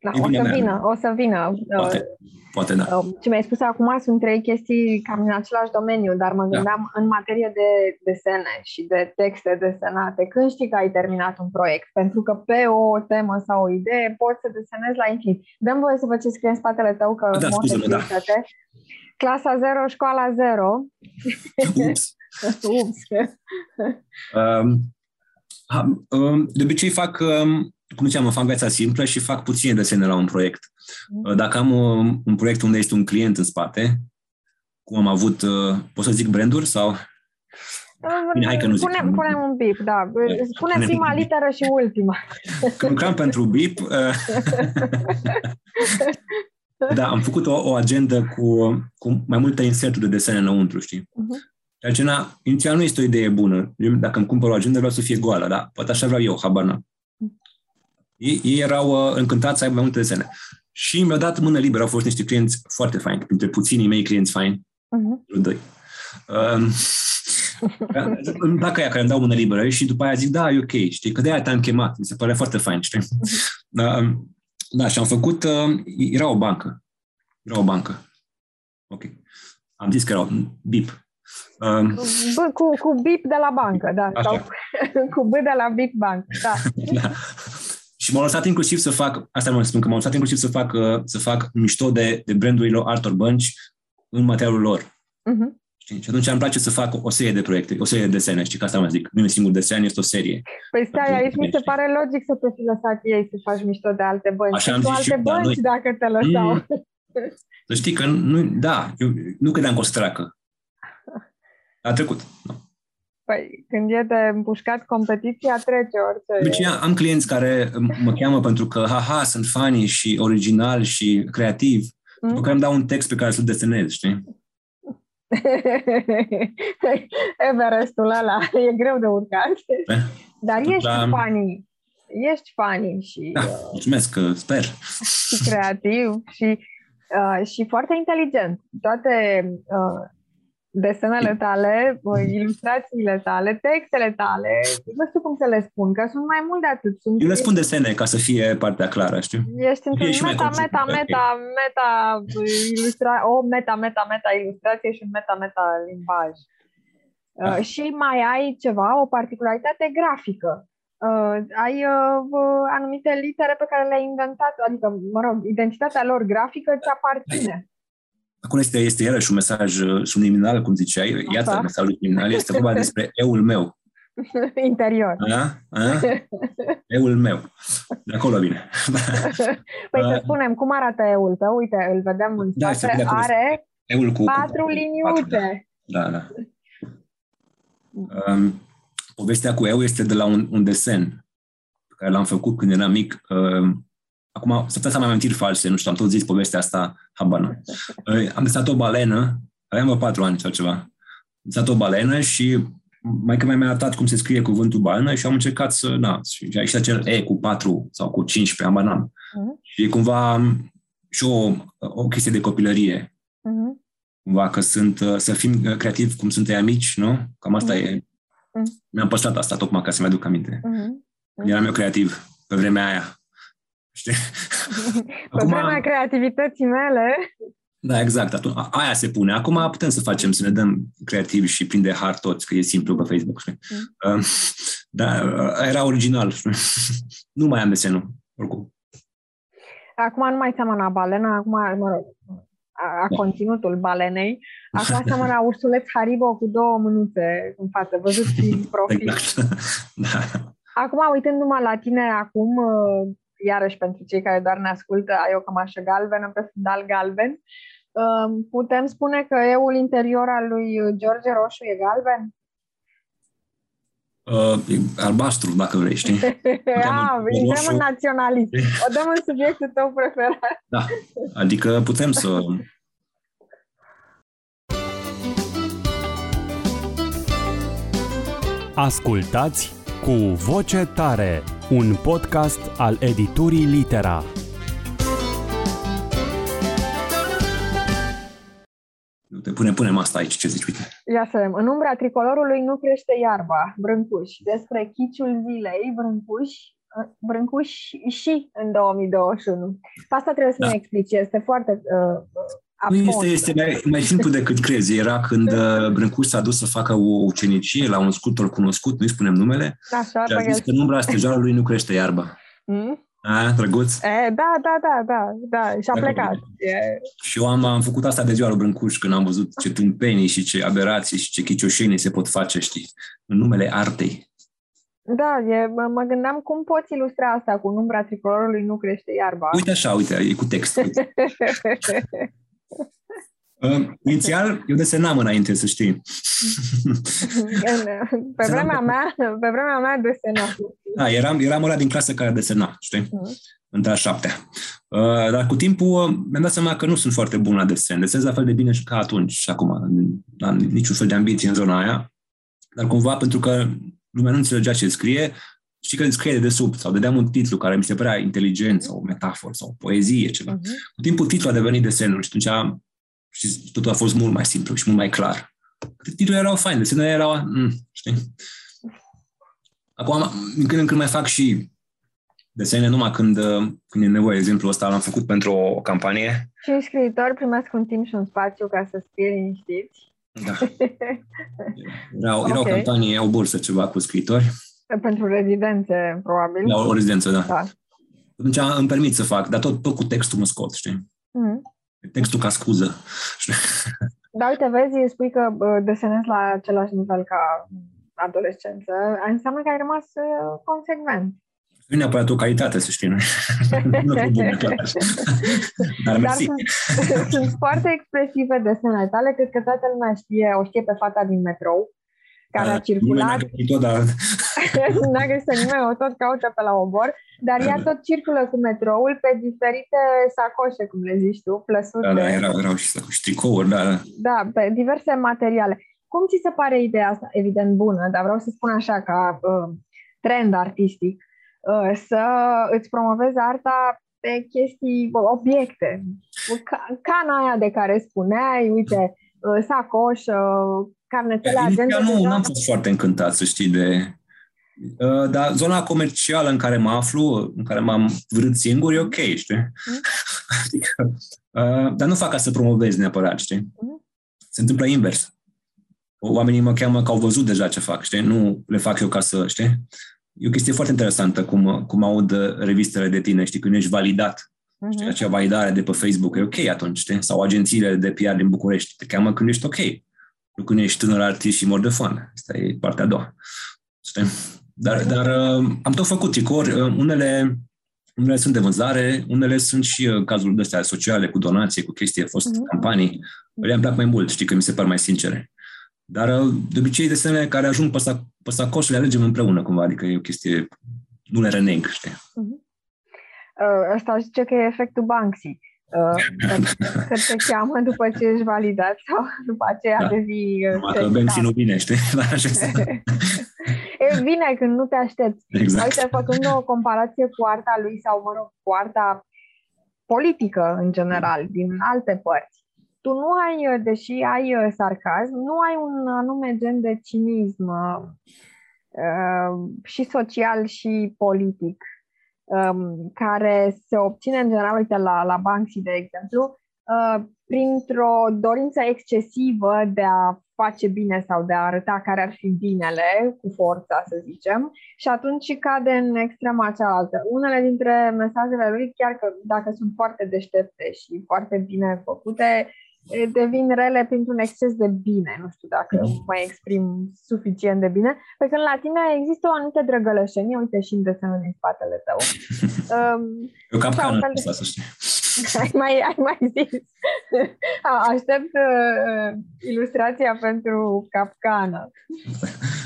Da, o să vină, o să vină. Poate, uh, poate da. Uh, ce mi-ai spus acum sunt trei chestii cam în același domeniu, dar mă da. gândeam da. în materie de desene și de texte desenate. Când știi că ai terminat un proiect? Pentru că pe o temă sau o idee poți să desenezi la infinit. Dăm voie să vă ce scrie în spatele tău, că da, scuze da. Clasa 0, școala 0. Ups. Ups. um, um, de obicei fac, um, cum ziceam, fac viața simplă și fac puține desene la un proiect. Mm. Dacă am un, un proiect unde este un client în spate, cum am avut, uh, pot să zic branduri sau? Bine, hai că nu zic. Punem, punem un bip, da. Spune prima literă și ultima. Când lucram pentru bip, uh, da, am făcut o, o agendă cu, cu mai multe inserturi de desene înăuntru, știi? Uh-huh. Ceea ce, na, inițial nu este o idee bună. Eu, dacă îmi cumpăr o agendă, vreau să fie goală, da? Poate așa vreau eu, habar n ei, ei erau uh, încântați să aibă mai multe desene. Și mi-au dat mână liberă, au fost niște clienți foarte faini, printre puținii mei clienți faini, uh-huh. doi. Uh, îmi plac aia care îmi dau mână liberă și după aia zic, da, e ok, știi, că de aia te-am chemat, mi se pare foarte fain, știi? Uh-huh. Da, da, și am făcut, uh, era o bancă, era o bancă. Ok. Am zis că era BIP. Um, B, cu, cu BIP de la bancă, da. Așa. Sau cu B de la BIP bank, da. da. Și m-au lăsat inclusiv să fac, asta mă spun, că m-au lăsat inclusiv să fac, uh, să fac mișto de, de brandurile altor bănci în materialul lor. Uh-huh. Știi? Și atunci îmi place să fac o serie de proiecte, o serie de desene, știi, că asta mă zic. Nu e un singur desen, este o serie. Păi stai, aici mi se pare logic să te fi lăsat ei să faci mișto de alte bănci. Așa am zis alte și, bănci da, dacă te lăsau. Mm. Să știi că nu, da, eu nu credeam că o să treacă. A trecut. No. Păi, când e de împușcat competiția, trece orice... Deci am clienți care mă cheamă pentru că, haha, sunt funny și original și creativ, mm? după care îmi dau un text pe care să-l desenez, știi? Everestul ăla e greu de urcat. Eh? Dar ești da. funny. Ești funny și... Da, uh, mulțumesc, sper. Și creativ și, uh, și foarte inteligent. Toate uh, desenele tale, ilustrațiile tale, textele tale, nu știu cum să le spun, că sunt mai mult de atât. Sunt Eu le spun desene ca să fie partea clară, știu? Ești într-un meta, meta, meta, meta, ilustra, o meta, meta, meta ilustrație și un meta, meta limbaj. Da. Uh, și mai ai ceva, o particularitate grafică. Uh, ai uh, anumite litere pe care le-ai inventat, adică, mă rog, identitatea lor grafică ți aparține. Acum este, este iarăși un mesaj uh, subliminal, cum ziceai. Așa. Iată mesajul subliminal. Este vorba despre eul meu. Interior. A? A? Eul meu. De acolo vine. Păi să spunem, cum arată eul tău? Uite, îl vedem în da, spate. Are eul cu, patru cu, liniuțe. Da, da. Um, povestea cu eu este de la un, un desen pe care l-am făcut când eram mic. Um, Acum, să putea să am amintiri false, nu știu, am tot zis povestea asta, habană. Am desat o balenă, aveam patru ani sau ceva. Am desat o balenă și mai că mi-a arătat cum se scrie cuvântul balenă și am încercat să, na, și a ieșit acel E cu 4 sau cu 15, am uh-huh. Și cumva și o, o chestie de copilărie. Uh-huh. Cumva că sunt, să fim creativi cum sunt ei mici, nu? Cam asta uh-huh. e. Uh-huh. Mi-am păstrat asta tocmai ca să-mi aduc aminte. Uh-huh. Eram eu creativ pe vremea aia. Știi? Acum, vremea creativității mele. Da, exact. Atunci, aia se pune. Acum putem să facem, să ne dăm creativi și prinde har toți, că e simplu pe Facebook. Știi? Mm. Da, era original. nu mai am desenul, oricum. Acum nu mai seamănă balena, acum, mă rog, a, a da. conținutul balenei. Acum seamănă ursuleț Haribo cu două mânuțe în față, văzut prin profil. Exact. da. Acum, uitându-mă la tine acum, iarăși pentru cei care doar ne ascultă, ai o cămașă galbenă pe fundal galben. Putem spune că eul interior al lui George Roșu e galben? Uh, albastru, dacă vrei, știi? Ah, intrăm în naționalism. O dăm în subiectul tău preferat. Da, adică putem să... Ascultați cu voce tare un podcast al editurii Litera. Te pune, punem asta aici, ce zici, uite. Ia să vedem. În umbra tricolorului nu crește iarba, brâncuș. Despre chiciul zilei, brâncuș, brâncuș și în 2021. Asta trebuie să da. ne explici. Este foarte uh, nu este, este mai, mai simplu decât crezi. Era când uh, Brâncuș s-a dus să facă o ucenicie la un sculptor cunoscut, nu-i spunem numele, Așa, și a zis că în umbra stejarului nu crește iarba. Mm? A, drăguț? E, da, da, da, da, da, și a plecat. E... Și eu am, am făcut asta de ziua lui Brâncuș, când am văzut ce tâmpenii și ce aberații și ce chicioșenii se pot face, știi, în numele artei. Da, e, mă, mă gândeam cum poți ilustra asta cu umbra tricolorului nu crește iarba. Uite așa, uite, e cu text. Uite. Uh, inițial, eu desenam înainte, să știi. pe, vremea mea, pe vremea mea desenam. Da, eram, eram ăla din clasă care desena, știi? Uh-huh. Între a șaptea. Uh, dar cu timpul uh, mi-am dat seama că nu sunt foarte bun la desen. Desenez la fel de bine și ca atunci și acum. Nu am niciun fel de ambiție în zona aia. Dar cumva, pentru că lumea nu înțelegea ce scrie, și că scrie de desubt sau dădeam un titlu care mi se părea inteligent sau o metaforă sau o poezie, ceva. Uh-huh. Cu timpul titlul a devenit desenul și atunci și totul a fost mult mai simplu și mult mai clar. Titlurile erau faine, desenele erau, mm, știi? Acum, din când în când mai fac și desene numai când, când e nevoie. Exemplu ăsta l-am făcut pentru o, o campanie. Și scriitori primesc un timp și un spațiu ca să scrie liniștiți. Da. Era, era okay. o campanie, o bursă ceva cu scriitori. Pentru rezidențe, probabil. Da, o rezidență, da. da. Atunci îmi permit să fac, dar tot, tot cu textul mă scot, știi? Mm-hmm. Textul ca scuză. Da, uite, vezi, spui că desenezi la același nivel ca adolescență, înseamnă că ai rămas uh, consecvent. Nu neapărat o calitate, să știi, nu? nu Dar, Dar sunt, sunt foarte expresive desenele tale, cred că toată lumea știe, o știe pe fata din metrou, care a circulat. Nu dar... n-a găsit nimeni, o tot caută pe la obor, dar ea tot circulă cu metroul pe diferite sacoșe, cum le zici tu, plăsute. Da, da, erau, erau și sacoși, tricouri, da, da. Da, pe diverse materiale. Cum ți se pare ideea asta? Evident bună, dar vreau să spun așa, ca uh, trend artistic, uh, să îți promovezi arta pe chestii, obiecte. Ca, cana aia de care spuneai, uite, uh, sacoș, uh, carnetele, agenda. Nu, nu am fost foarte încântat, să știi, de... Uh, dar zona comercială în care mă aflu, în care m-am vrut singur, e ok, știi? Mm. adică, uh, dar nu fac ca să promovez neapărat, știi? Mm. Se întâmplă invers. Oamenii mă cheamă că au văzut deja ce fac, știi? Nu le fac eu ca să, știi? E o chestie foarte interesantă cum, cum aud revistele de tine, știi, când ești validat. Uh-huh. Știi, acea validare de pe Facebook, e ok atunci, știi? Sau agențiile de PR din București te cheamă când ești ok nu când ești tânăr artist și mor de foame. Asta e partea a doua. Dar, dar uh, am tot făcut tricouri. Uh, unele, unele sunt de vânzare, unele sunt și uh, cazul de astea sociale, cu donație, cu chestii, au fost uh-huh. campanii. Le am plac mai mult, știi, că mi se par mai sincere. Dar de obicei desenele care ajung pe, sac, pe sacoș le alegem împreună cumva, adică e o chestie, nu le reneg, știi. Uh-huh. Asta zice că e efectul Banksy. Uh, că te cheamă după ce ești validat sau după aceea da. devii... Uh, bem și nu bine, știi? e bine când nu te aștepți. Exact. Uite, făcând o comparație cu arta lui sau, mă rog, cu arta politică în general, din alte părți, tu nu ai, uh, deși ai uh, sarcasm, nu ai un anume gen de cinism uh, și social și politic um, care se obține în general, uite, la, la Banksy, de exemplu, uh, printr-o dorință excesivă de a face bine sau de a arăta care ar fi binele, cu forța, să zicem, și atunci cade în extrema cealaltă. Unele dintre mesajele lui, chiar că dacă sunt foarte deștepte și foarte bine făcute, devin rele printr-un exces de bine. Nu știu dacă mm. mai exprim suficient de bine. Pe când la tine există o anumită drăgălășenie, uite și în desenul din spatele tău. Um, Eu capcană de... asta, să știi. ai mai, ai mai zis. Aștept uh, ilustrația pentru capcană.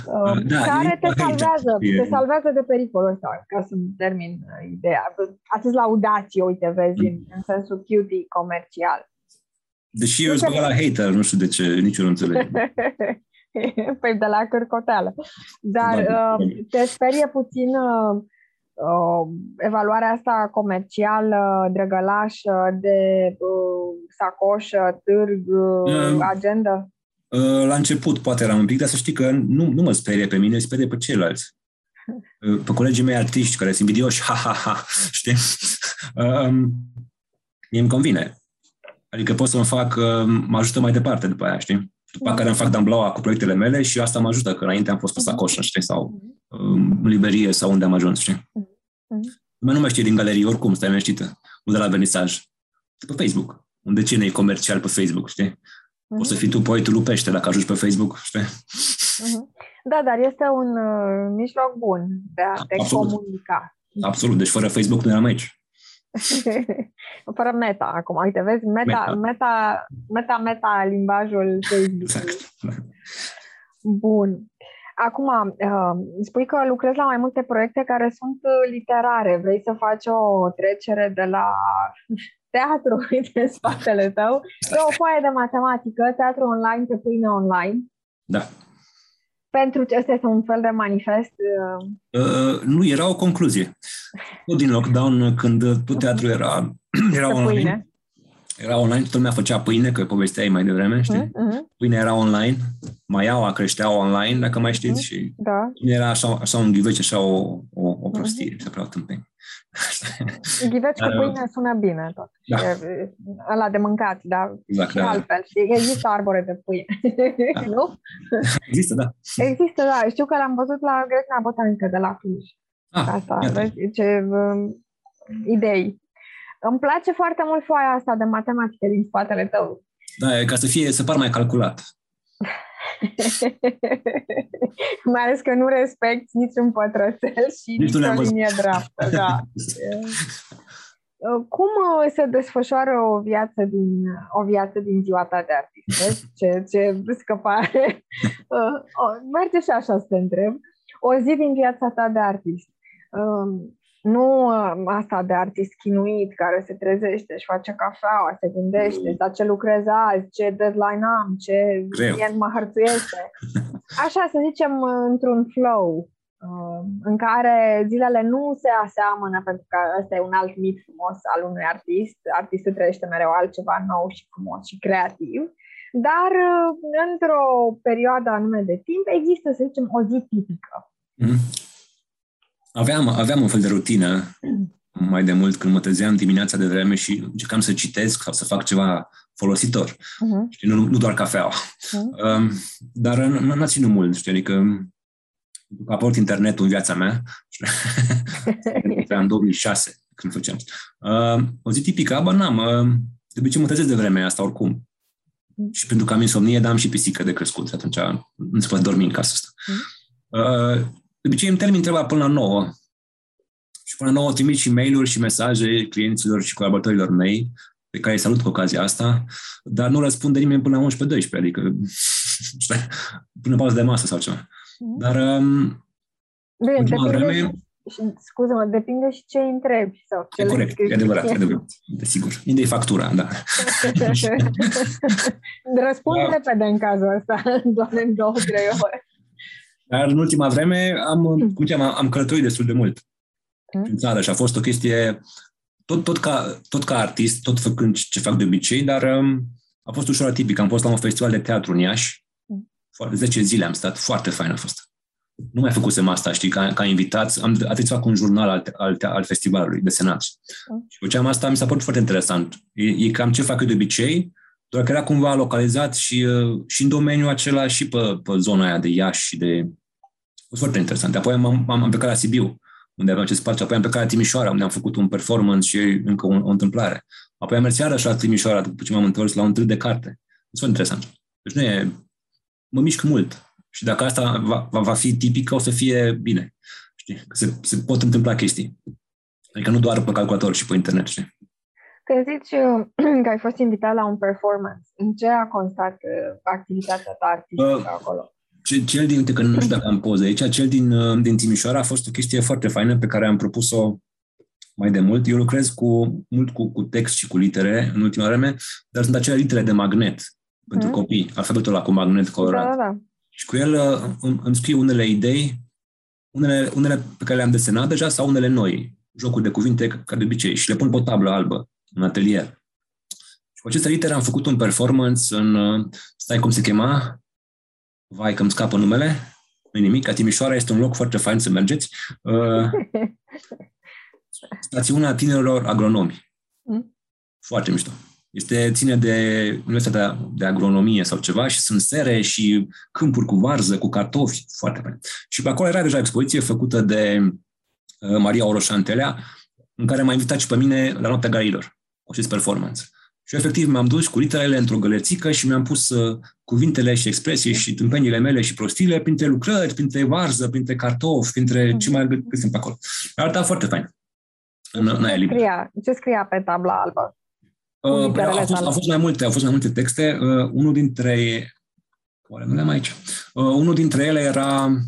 Uh, da, care te salvează, te salvează de pericolul ăsta, ca să termin uh, ideea. Atât laudație, uite, vezi, în, în sensul cutie comercial. Deși eu sunt la hater, nu știu de ce, nici eu nu înțeleg. păi de la cârcoteală. Dar da, uh, te sperie puțin uh, uh, evaluarea asta comercială, drăgălașă, de uh, sacoșă, târg, uh, agenda? Uh, la început poate eram un pic, dar să știi că nu, nu mă sperie pe mine, sperie pe ceilalți. Uh, pe colegii mei artiști care sunt invidioși, ha, ha, ha, știi? Uh, mie îmi convine Adică pot să mă fac, uh, mă ajută mai departe după aia, știi? După da. care îmi fac damblaua cu proiectele mele și asta mă ajută, că înainte am fost pe mhm. sacoșă, știi? Sau um, în liberie sau unde am ajuns, știi? Mhm. Lumea nu mai știe din galerie, oricum, stai liniștită. Nu de la vernisaj. Pe Facebook. Unde cine e comercial pe Facebook, știi? Uh-huh. Poți să fii tu poetul lupește dacă ajungi pe Facebook, știi? Uh-huh. Da, dar este un uh, mijloc bun de a te Absolut. comunica. Absolut, deci fără Facebook nu eram aici. Fără meta acum, uite, vezi, meta, meta, meta, meta, meta limbajul Facebook. Exact. Bun. Acum, uh, spui că lucrezi la mai multe proiecte care sunt uh, literare. Vrei să faci o trecere de la teatru în spatele tău, de o foaie de matematică, teatru online pe pâine online. Da. Pentru ce ăsta este un fel de manifest? Uh... Uh, nu, era o concluzie. Tot din lockdown, când tot teatru era, era online, pâine. era online, toată lumea făcea pâine, că povesteai mai devreme, știi? Uh-huh. Pâine era online, maiaua creștea online, dacă mai știți, uh-huh. și da. era așa, așa un ghiveci, așa o, o, o prostie, uh-huh. se prea tâmpeni. Ghiveci cu pâine sună bine tot. Da. E, ăla de mâncat, dar exact, și da. altfel. Și există arbore de pâine, da. nu? Există, da. Există, da. Știu că l-am văzut la grădina botanică de la Cluj. Ah, asta, vezi, ce um, idei. Îmi place foarte mult foaia asta de matematică din spatele tău. Da, e ca să fie, să par mai calculat. Mai ales că nu respecti niciun pătrățel și nici, nici o linie dreaptă. Da. Cum uh, se desfășoară o viață din, o viață din ziua ta de artist? Ce, ce scăpare! Uh, merge și așa să te întreb. O zi din viața ta de artist. Um, nu uh, asta de artist chinuit care se trezește și face cafeaua, se gândește, mm. dar ce lucrez azi, ce deadline am, ce client mă hărțuiește. Așa, să zicem, într-un flow uh, în care zilele nu se aseamănă, pentru că ăsta e un alt mit frumos al unui artist. Artistul trăiește mereu altceva nou și frumos și creativ. Dar uh, într-o perioadă anume de timp există, să zicem, o zi tipică. Mm. Aveam, aveam un fel de rutină mai de mult când mă trezeam dimineața de vreme și încercam să citesc sau să fac ceva folositor. Uh-huh. Știi, nu, nu doar cafeaua. Uh-huh. Um, dar nu n-a ținut mult, știi, adică aport internetul în viața mea. în 2006 când făceam. Uh, o zi tipică, aba n-am. Uh, de obicei mă trezesc de vreme asta oricum. Uh-huh. Și pentru că am insomnie, dar am și pisică de crescut. Atunci nu se poate dormi în casa asta. Uh-huh. Uh, de obicei îmi termin treaba până la 9. Și până la 9 trimit și mail-uri și mesaje clienților și colaboratorilor mei, pe care îi salut cu ocazia asta, dar nu răspunde nimeni până la 11-12, adică până pauză de masă sau ceva. Mhm. Dar um, Bine, ultima vreme... Scuze-mă, depinde și ce întrebi. Sau ce e corect, e adevărat, e adevărat. Desigur. Unde e factura, da. Răspund da. repede în cazul ăsta, doar în două, trei ore. Dar în ultima vreme am, hmm. cum am, am călătorit destul de mult mm. în țară și a fost o chestie tot, tot, ca, tot ca artist, tot făcând ce fac de obicei, dar um, a fost ușor atipic. Am fost la un festival de teatru în Iași, mm. 10 zile am stat, foarte fain a fost. Nu mai făcusem asta, știi, ca, ca invitat. Am atât să fac un jurnal al, al, al festivalului de senat. Mm. Și făceam asta, mi s-a părut foarte interesant. E, e cam ce fac eu de obicei, doar că era cumva localizat și, uh, și în domeniul acela și pe, pe zona aia de Iași și de fost foarte interesant. Apoi am, am, am plecat la Sibiu, unde aveam acest spațiu. Apoi am plecat la Timișoara, unde am făcut un performance și încă o, o întâmplare. Apoi am mers iarăși la Timișoara, după ce m-am întors la un trip de carte. Este foarte interesant. Deci nu e... Mă mișc mult. Și dacă asta va, va, va fi tipică, o să fie bine. Știi? Că se, se pot întâmpla chestii. Adică nu doar pe calculator și pe internet, știi? Când zici că ai fost invitat la un performance, în ce a constat uh, activitatea ta artistică uh, acolo? Cel din, uite că nu știu dacă am poză aici, cel din, uh, din Timișoara a fost o chestie foarte faină pe care am propus-o mai de mult. Eu lucrez cu, mult cu, cu text și cu litere în ultima vreme, dar sunt acele litere de magnet pentru mm. copii, alfabetul ăla cu magnet colorat. Da, da, da. Și cu el uh, îmi, îmi scriu unele idei, unele, unele pe care le-am desenat deja sau unele noi, jocuri de cuvinte ca de obicei, și le pun pe o tablă albă în atelier. Și cu aceste litere am făcut un performance în, uh, stai cum se chema, Vai că îmi scapă numele, nu nimic, ca Timișoara este un loc foarte fain să mergeți. Uh, stațiunea tinerilor agronomi. Mm. Foarte mișto. Este, ține de Universitatea de Agronomie sau ceva și sunt sere și câmpuri cu varză, cu cartofi, foarte fain. Și pe acolo era deja expoziție făcută de uh, Maria Oroșantelea, în care m-a invitat și pe mine la Noaptea Gailor, cu acest performance. Și efectiv m-am dus cu literele într-o gălețică și mi-am pus uh, cuvintele și expresii și tâmpenile mele și prostile printre lucrări, printre varză, printre cartofi, printre ce mai găsim pe acolo. Arăta foarte fain. în, în aia ce, liberă. scria, ce scria pe tabla albă? Uh, păi, literele au, fost, tale. au fost mai multe, au fost mai multe texte. Uh, unul dintre oare nu le-am aici. Uh, unul dintre ele era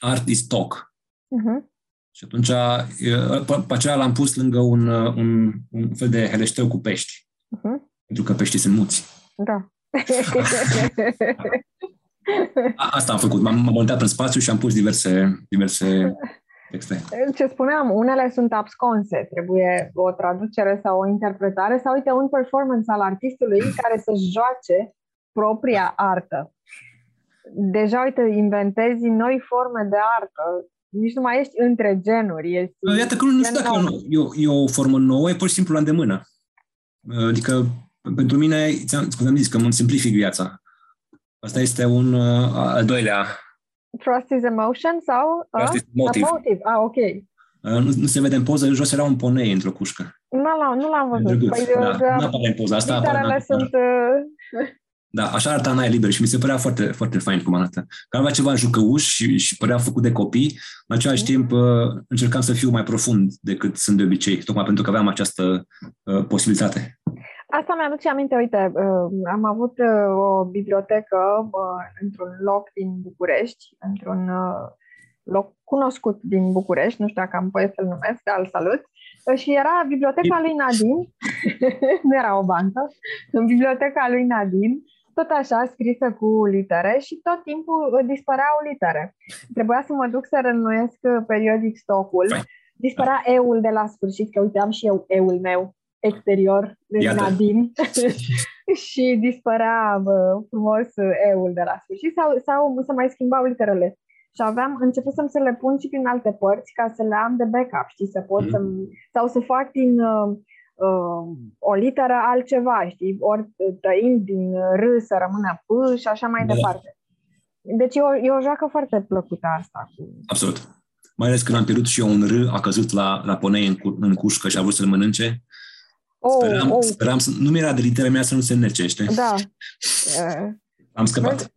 Art is Talk. Uh-huh. Și atunci, uh, pe, pe aceea l-am pus lângă un, uh, un, un fel de heleșteu cu pești. Uh-huh. Pentru că peștii sunt muți. Da. A, asta am făcut. M-am, m-am orientat în spațiu și am pus diverse, diverse texte. Ce spuneam, unele sunt absconse, trebuie o traducere sau o interpretare sau, uite, un performance al artistului care să joace propria artă. Deja, uite, inventezi noi forme de artă, nici nu mai ești între genuri. Ești Iată că nu, nu știu gen dacă e, nou. o- e, o, e o formă nouă, e pur și simplu la îndemână. Adică, pentru mine, ți-am, cum am zis, că îmi simplific viața. Asta este un uh, al doilea. Trust is emotion sau? Trust a? is motive. A motive. Ah, ok. Uh, Nu, nu se vede în poză, jos era un ponei într-o cușcă. Nu l-am, nu l-am văzut. Drăguț, Păi, da. da, Nu apare în poza asta. apare în literele altă sunt... uh, Da, așa arăta în aia liber și mi se părea foarte, foarte fain cum arată. Că avea ceva jucăuș și, și părea făcut de copii. În același timp, uh, încercam să fiu mai profund decât sunt de obicei, tocmai pentru că aveam această uh, posibilitate. Asta mi-aduce aminte, uite, uh, am avut uh, o bibliotecă uh, într-un loc din București, într-un uh, loc cunoscut din București, nu știu dacă am voie să-l numesc, dar îl salut, Uh, și era biblioteca lui Nadine, nu era o bancă, în biblioteca lui Nadine, tot așa, scrisă cu litere și tot timpul uh, dispăreau litere. Trebuia să mă duc să reînnoiesc uh, periodic stocul. Fain. Dispărea eul de la sfârșit, că uite, am și eu eul meu exterior de Iată. Nadine și dispărea bă, frumos uh, eul de la sfârșit sau, sau se mai schimbau literele. Și aveam, începusem să le pun și prin alte părți ca să le am de backup, știi, să pot Mhm. să sau să fac din uh, uh, o literă altceva, știi, ori tăind din R să rămână P și așa mai Da. departe. Deci e o, e o joacă foarte plăcută asta. Cu... Absolut. Mai ales când am pierdut și eu un R, a căzut la, la ponei în, cu, în cușcă și a vrut să-l mănânce. Oh, Speram, oh, speram să, nu mi-era de litera mea să nu se înnece, știi? da. Uh, Am scăpat.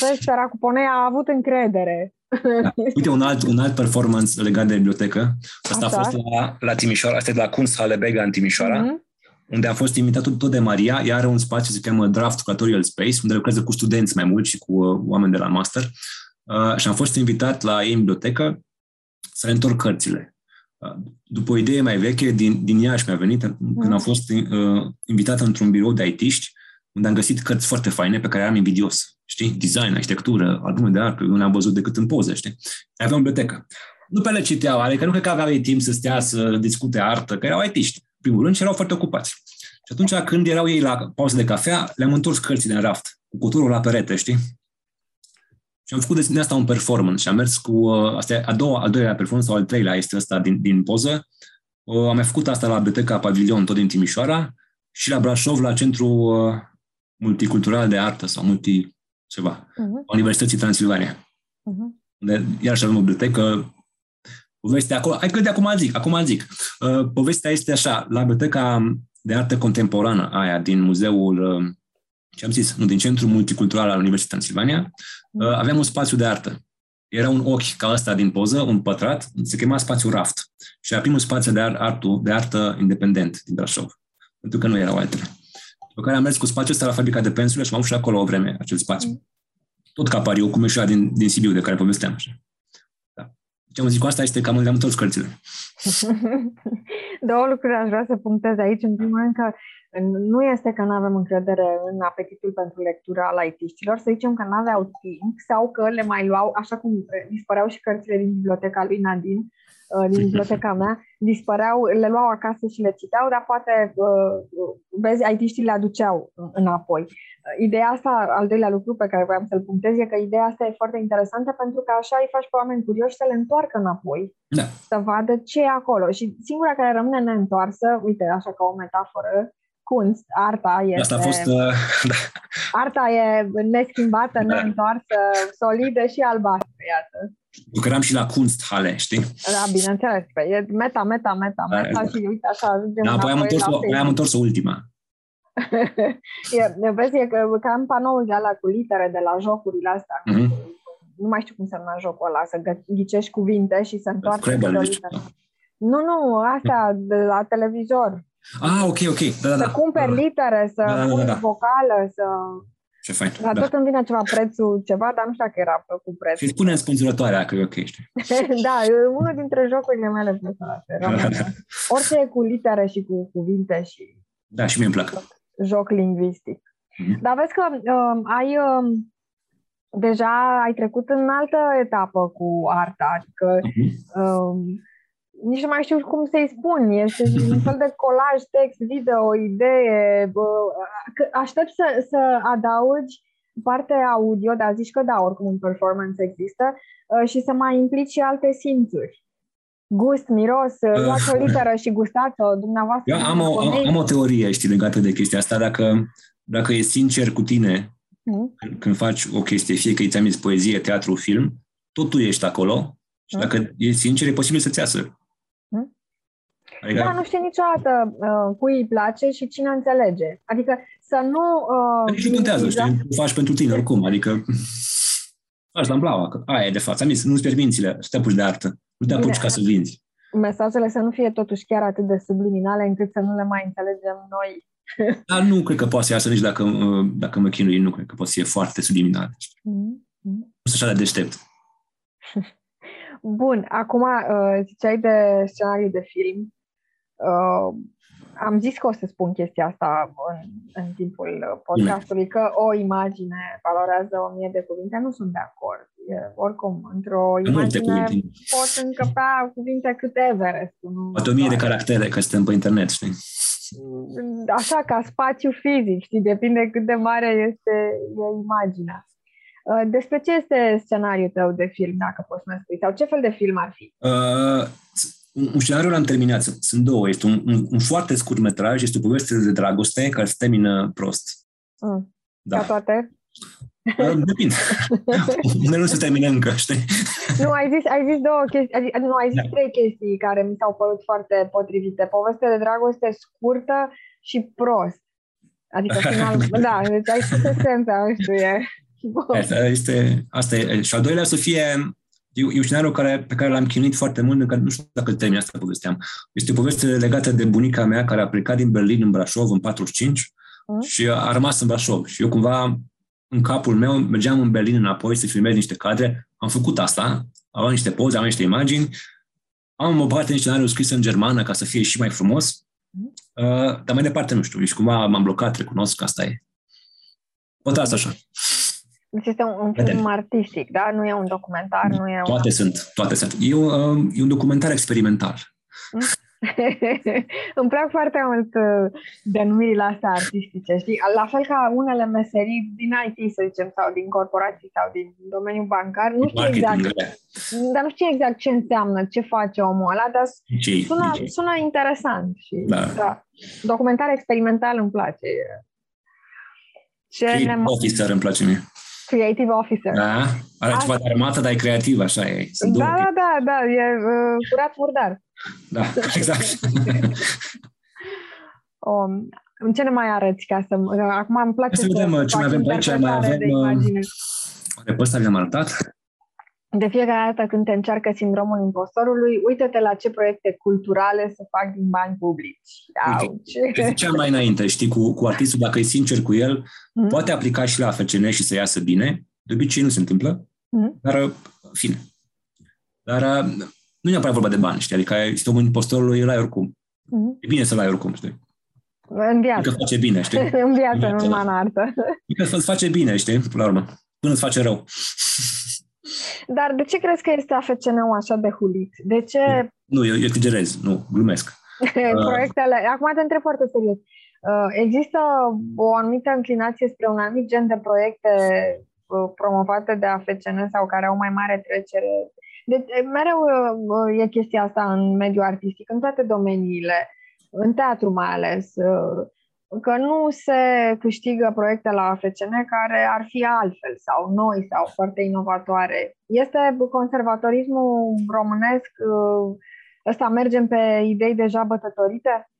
Vezi, săracu Ponea a avut încredere. Da. Uite, un alt, un alt performance legat de bibliotecă. Asta Așa. a fost la, la Timișoara, asta e de la Kunsthalle Bega în Timișoara, Mhm. unde am fost invitat tot, tot de Maria. Ea are un spațiu, se cheamă Draft Curatorial Space, unde lucrează cu studenți mai mulți și cu uh, oameni de la master. Uh, și am fost invitat la ei în bibliotecă să le întorc cărțile. Uh, după o idee mai veche, din, din Iași mi-a venit, când am fost uh, invitat într-un birou de IT-ști, unde am găsit cărți foarte faine pe care eram invidios. Știi? Design, arhitectură, albume de artă, eu nu am văzut decât în poze, știi? Aveam o bibliotecă. Nu pe le citeau, adică nu cred că aveau ei timp să stea să discute artă, că erau IT-ști, în primul rând, și erau foarte ocupați. Și atunci, când erau ei la pauză de cafea, le-am întors cărțile în raft, cu cuturul la perete, știi? Și am făcut de- din asta un performance și am mers cu, uh, asta e a doua, al doilea performance sau al treilea este ăsta din, din poză. Uh, am mai făcut asta la Biblioteca Pavilion, tot din Timișoara, și la Brașov, la Centrul uh, Multicultural de Artă sau Multi ceva, Mhm, a Universității Transilvania, mhm. unde iarăși avem o bibliotecă. Povestea acolo, hai că de acum zic, acum zic. Uh, povestea este așa, la Biblioteca de Artă Contemporană aia din muzeul, uh, ce am zis, nu, din Centrul Multicultural al Universității Transilvania, uh, aveam un spațiu de artă. Era un ochi ca ăsta din poză, un pătrat, se chema spațiu Raft. Și era primul spațiu de, ar- artu, de artă independent din Brașov, pentru că nu erau altele. După care am mers cu spațiul ăsta la fabrica de pensule și m-am avut și acolo o vreme, acel spațiu. Tot ca pariu, cum e și ăla din, din Sibiu, de care povesteam. Așa. Da. Ce am zis cu asta este că am le-am întors cărțile. Două lucruri aș vrea să punctez aici. În primul rând că nu este că nu avem încredere în apetitul pentru lectură al IT-știlor, să zicem că nu aveau timp sau că le mai luau, așa cum eh, dispăreau și cărțile din biblioteca lui Nadine, eh, din biblioteca mea, dispăreau, le luau acasă și le citeau, dar poate, eh, vezi, IT-știi le aduceau înapoi. Ideea asta, al doilea lucru pe care vreau să-l punctez, e că ideea asta e foarte interesantă pentru că așa îi faci pe oameni curioși să le întoarcă înapoi, Da. să vadă ce e acolo. Și singura care rămâne neîntoarsă, uite, așa ca o metaforă, kunst, arta este... Asta a fost... Uh, da. Arta e neschimbată, Da. neîntoarsă, solidă și albastră, iată. Eu că eram și la Kunsthalle, știi? Da, bineînțeles, că e meta, meta, meta, Da, meta exact. și uite așa ajungem Da, apoi am înapoi întors, la apoi am întors ultima. e, vezi, e că- ca în panoul de ala cu litere de la jocurile astea. Mhm. Nu mai știu cum se numea jocul ăla, să gă- ghicești cuvinte și să întoarci Scrabble, o deci, literă. Nu, nu, asta de la televizor. Ah, ok, ok. Da, da, Să da. cumperi Da, litere, să Da, da, da, pui da. vocală, să... Ce fain. Dar Da. tot îmi vine ceva prețul, ceva, dar nu știu dacă era cu preț. Și spune în spânzurătoarea că e ok, știi? da, e unul dintre jocurile mele preferate. rămâne. Orice e cu litere și cu cuvinte și Da, și mie îmi plac. joc lingvistic. Mhm. Dar vezi că um, ai um, deja ai trecut în altă etapă cu arta, adică Mhm. um, nici nu mai știu cum să-i spun, este un fel de colaj, text, video, idee. Bă, că aștept să, să adaugi partea audio, dar zici că da, oricum un performance există, uh, și să mai implici și alte simțuri. Gust, miros, uh, luați o literă și gustați-o dumneavoastră. Eu am o, am, am o teorie, știi, legată de chestia asta. Dacă, dacă e sincer cu tine Mhm. când, când faci o chestie, fie că ți-am zis poezie, teatru, film, tot tu ești acolo și Mhm. dacă e sincer, e posibil să-ți iasă. Mhm. Adică, Da, nu știi niciodată uh, cui îi place și cine înțelege. Adică să nu... Uh, nici nu contează, minimiza- știi? O faci pentru tine, oricum. Adică faci la blaua, că aia e de față. Am zis, nu-ți pierzi mințile, să te apuci de artă. Nu te apuci Bine. ca să vinzi. mesajele să nu fie totuși chiar atât de subliminale încât să nu le mai înțelegem noi. Dar nu cred că poate să iasă nici dacă, uh, dacă mă chinui, nu cred că poate să fie foarte subliminal. Mhm. Nu sunt așa de deștept. Bun, acum uh, ziceai de scenariu de film. Uh, am zis că o să spun chestia asta în, în timpul uh, podcastului, că o imagine valorează o mie de cuvinte. Nu sunt de acord. E, oricum, într-o Multe imagine cuvinte. pot încăpea cuvinte cât Everest. Nu Poate o mie de doar. caractere, că suntem pe internet, știi? Așa, ca spațiu fizic, știi, depinde cât de mare este e imaginea. Uh, Despre ce este scenariul tău de film, dacă poți să-mi spui? Sau ce fel de film ar fi? Uh, un, un scenariu l-am terminat, sunt sunt două. Este un, un, un foarte scurt metraj, este o poveste de dragoste care se termină prost. Mm. Da. Ca toate? Uh, Depinde. Unele nu se termină încă, știi? Nu, ai zis, ai zis două chestii, ai zis, nu, ai zis Da. trei chestii care mi s-au părut foarte potrivite. Poveste de dragoste scurtă și prost. Adică final, da, deci ai spus esența, nu știu, e... Bun. Asta este, asta e. Și al doilea să fie, e, e un scenariu care, pe care l-am chinuit foarte mult, încă nu știu dacă termin asta povesteam. Este o poveste legată de bunica mea care a plecat din Berlin în Brașov în 45 Mm. și a rămas în Brașov. Și eu cumva, în capul meu, mergeam în Berlin înapoi să filmez niște cadre. Am făcut asta, am niște poze, am niște imagini. Am o parte din scenariu scris în germană ca să fie și mai frumos. Mm. Uh, dar mai departe nu știu. Și cumva m-am blocat, recunosc că asta e. Poate asta așa. Deci este un, un Vedem. film artistic, da? Nu e un documentar, nu e un... Toate sunt, toate sunt. E un, uh, e un documentar experimental. Îmi plac foarte mult uh, denumirile astea artistice, știi? La fel ca unele meserii din IT, să zicem, sau din corporații sau din domeniul bancar, nu știu exact, Marketing, da. dar nu știu exact ce înseamnă, ce face omul ăla, dar DJ, sună, DJ. sună interesant. Și, Da. da. Documentar experimental îmi place. Ce ne Creative officer îmi place mie. Creative Officer. Da? Are Asta- ceva de armată, dar e creativ, așa e. Sunt două Da, da, da, da, e uh, curat murdar. Da, exact. O, în ce ne mai arăți ca să... Acum îmi place Hai să vedem, uh, ce fac mai avem pe aici, mai interpretare avem, de uh, imagine. Oare pe ăsta vi-am arătat? De fiecare dată când te încearcă sindromul impostorului, uite-te la ce proiecte culturale se fac din bani publici. Auci. Îți Ziceam mai înainte, știi, cu, cu artistul, dacă e sincer cu el, Mhm. poate aplica și la FCN și să iasă bine. De obicei nu se întâmplă, Mhm. dar, uh, fine. Dar uh, nu e neapărat vorba de bani, știi? Adică sindromul impostorului îl ai oricum. Mhm. E bine să-l ai oricum, știi? În Că viață. face bine, știi? În viață, nu viață, numai da. în artă. Că îți face bine, știi? Până la urmă. Până îți face rău. Dar de ce crezi că este AFCN-ul așa de hulit? De ce Nu, eu, eu exagerez. Nu, glumesc. proiectele... Acum te întreb foarte serios. Uh, Există o anumită înclinație spre un anumit gen de proiecte uh, promovate de AFCN sau care au mai mare trecere? Deci, mereu uh, e chestia asta în mediul artistic, în toate domeniile, în teatru mai ales, uh, că nu se câștigă proiecte la AFCN care ar fi altfel sau noi sau foarte inovatoare. Este conservatorismul românesc, uh, ăsta mergem pe idei deja bătătorite?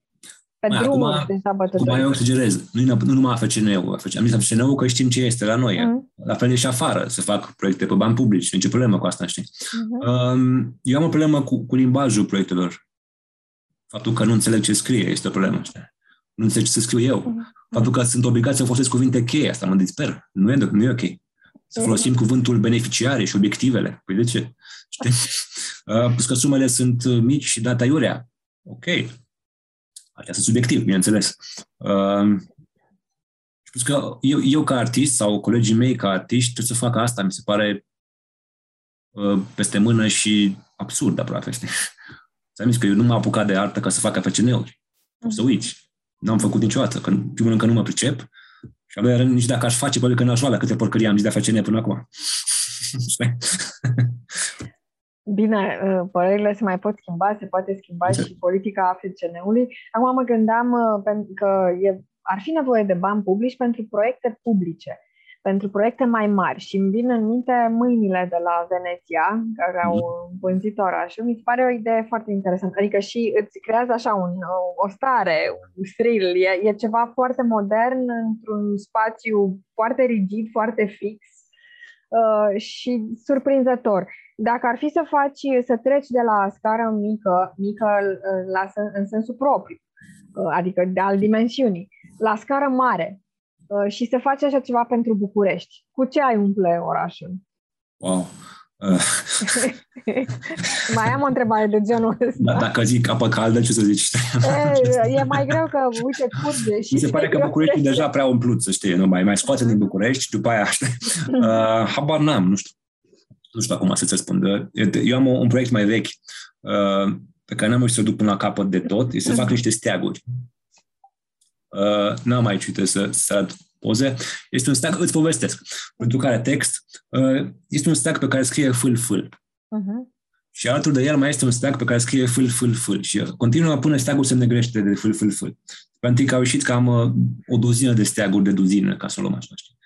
Pe Mai, drumuri acum- deja Cum bătătorite. eu exagerez. Nu, nu numai FCN-ul. Am zis FCN-ul că știm ce este la noi. Mhm. La fel e și afară să fac proiecte pe bani publici. Nu e nicio problemă cu asta, știi? Mhm. Um, eu am o problemă cu, cu limbajul proiectelor. Faptul că nu înțeleg ce scrie este o problemă. Știi? Nu înțeleg ce să scriu eu. Mhm. Faptul că sunt obligat să folosesc cuvinte cheie, asta mă disper. Nu e, nu e ok. Să mhm. folosim cuvântul beneficiare și obiectivele. Păi de ce? Știi? Uh, plus că sumele sunt mici și data iurea. Ok. Asta sunt subiectiv, bineînțeles. Uh, și plus că eu, eu ca artist sau colegii mei ca artiști trebuie să facă asta. Mi se pare uh, peste mână și absurd aproape. Știi? Ți-am zis că eu nu m-am apucat de artă ca să fac FCN-uri. Să uiți. N-am făcut niciodată. Că, primul rând că nu mă pricep. Și al doilea rând, nici dacă aș face, probabil că n-aș lua la câte porcării am zis de FCN până acum. Bine, uh, părerile se mai pot schimba, se poate schimba exact. și politica FCN-ului. Acum mă gândeam uh, că e, ar fi nevoie de bani publici pentru proiecte publice pentru proiecte mai mari și îmi vin în minte mâinile de la Veneția, care au mhm. împânzit orașul, mi se pare o idee foarte interesantă. Adică și îți creează așa un, o stare, un thrill, e, e ceva foarte modern într-un spațiu foarte rigid, foarte fix uh, și surprinzător. Dacă ar fi să faci, să treci de la scară mică, mică uh, la, în sensul propriu, uh, adică de al dimensiunii, la scară mare, Uh, și să faci așa ceva pentru București. Cu ce ai umple orașul? Wow! Uh. mai am o întrebare de genul ăsta. Da, dacă zic apă caldă, ce să zici? E, e mai greu că, uite, curge. Și Mi se pare că București e deja prea umplut, să știi, nu mai, mai scoate din București și după aia, uh, habar n-am, nu știu. Nu știu acum să-ți răspund. Eu am un proiect mai vechi uh, pe care n-am reușit să duc până la capăt de tot, este să fac niște steaguri. Uh, n-am aici, uite, să, să arăt poze. Este un stack, îți povestesc, pentru care text. Uh, este un stack pe care scrie fâl, fâl. Uh-huh. Și alături de el mai este un stack pe care scrie fâl, fâl, fâl. Și continuă până stack-ul se negrește de fâl, fâl, fâl. Pentru că au ieșit cam uh, o duzină de steaguri de duzină, ca să o luăm așa, știi.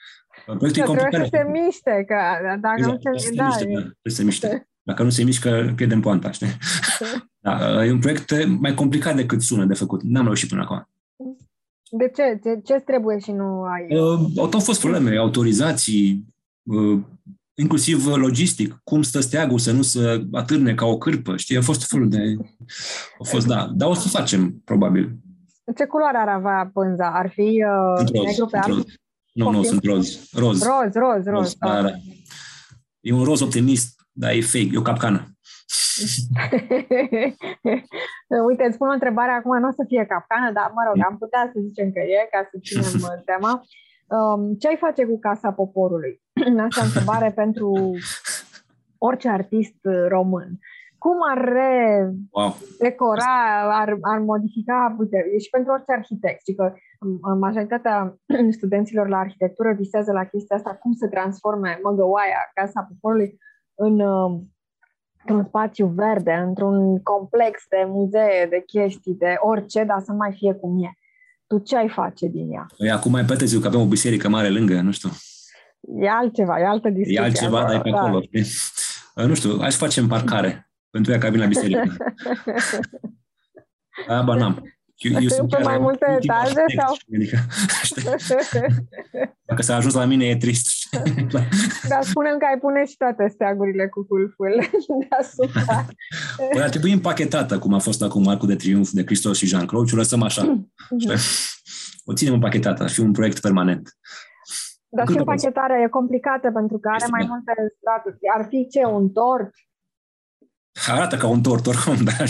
Uh, proiectul e complicat. Trebuie să se miște, că dacă exact, nu se, da, miște, da, trebuie să se miște. Dacă nu se mișcă, pierdem poanta, știi? Da, e un proiect mai complicat decât sună de făcut. N-am reușit până acum. De ce? Ce, ce trebuie și nu ai? Uh, au fost probleme, autorizații, uh, inclusiv logistic, cum stă steagul să nu se atârne ca o cârpă, știi? A fost felul de... A fost, da, dar o să facem, probabil. Ce culoare ar avea pânza? Ar fi uh, roz, negru pe alb? Nu, nu, sunt roz. Roz, roz, roz. roz, roz da, da. E un roz optimist, dar e fake, e o capcană. Uite, îți pun o întrebare acum, nu o să fie capcană, dar mă rog, am putea să zicem că e, ca să ținem uh, tema. Um, ce ai face cu Casa Poporului? Asta e o întrebare pentru orice artist uh, român. Cum ar re wow. decora, ar, ar modifica, uite, e și pentru orice arhitect, și că um, majoritatea studenților la arhitectură visează la chestia asta, cum să transforme Măgăoaia, Casa Poporului, în um, într-un spațiu verde, într-un complex de muzee, de chestii, de orice, dar să mai fie cum e. Tu ce ai face din ea? Păi acum mai poate zic că avem o biserică mare lângă, nu știu. E altceva, e altă discuție. E altceva, dar e pe da. acolo. Da. Nu știu, hai să facem parcare pentru ea vine la biserică. Aba n-am. Eu, eu sunt pe mai multe etaje sau? Adică, dacă s-a ajuns la mine e trist. Dar spunem că ai pune și toate steagurile cu fulful deasupra. Păi ar trebui împachetată, cum a fost acum Arcul de Triunf de Cristos și Jean-Claude și o lăsăm așa. o ținem împachetată, ar fi un proiect permanent. Dar și împachetarea e complicată pentru că are este mai da. multe straturi. Ar fi ce, un tort? Arată ca un tort, oricum, da.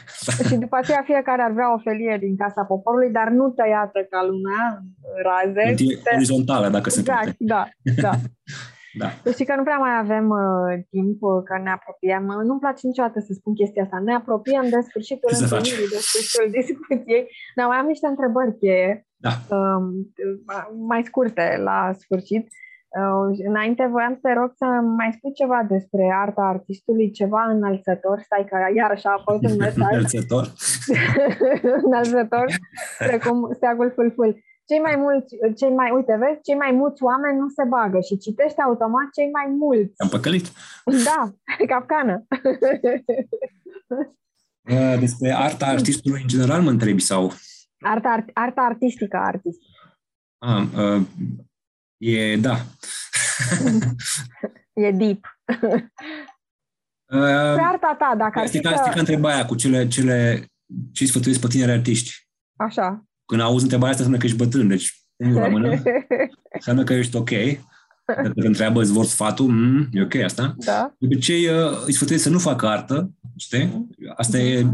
și după aceea fiecare ar vrea o felie din Casa Poporului, dar nu tăiată ca lumea, raze. Te... Orizontală, dacă se exact, poate. da, da. Da. Deci că nu prea mai avem uh, timp, uh, că ne apropiem. Uh, nu-mi place niciodată să spun chestia asta. Ne apropiem de sfârșitul întâlnirii, de sfârșitul discuției. Dar mai am niște întrebări cheie, da. uh, mai scurte la sfârșit. Uh, înainte voiam să te rog să mai spui ceva despre arta artistului, ceva înălțător, stai că iarăși a apărut un mesaj. înălțător? înălțător, precum steagul fulful. Cei mai mulți, cei mai, uite, vezi, cei mai mulți oameni nu se bagă și citește automat cei mai mulți. Am păcălit. Da, capcană. Uh, despre arta artistului în general mă întrebi sau? Arta, arta artistică artist. Ah, uh, E, da. e deep. Pe arta ta, dacă ar fi Stica, stica întreba aia cu cele, cele ce sfătuiesc pe tineri artiști. Așa. Când auzi întrebarea asta, înseamnă că ești bătrân, deci nu la mână, înseamnă că ești ok. Dacă te întreabă, îți vor sfatul, mm, e ok asta. Da. De obicei uh, îi sfătuiesc să nu facă artă, știi? Asta e...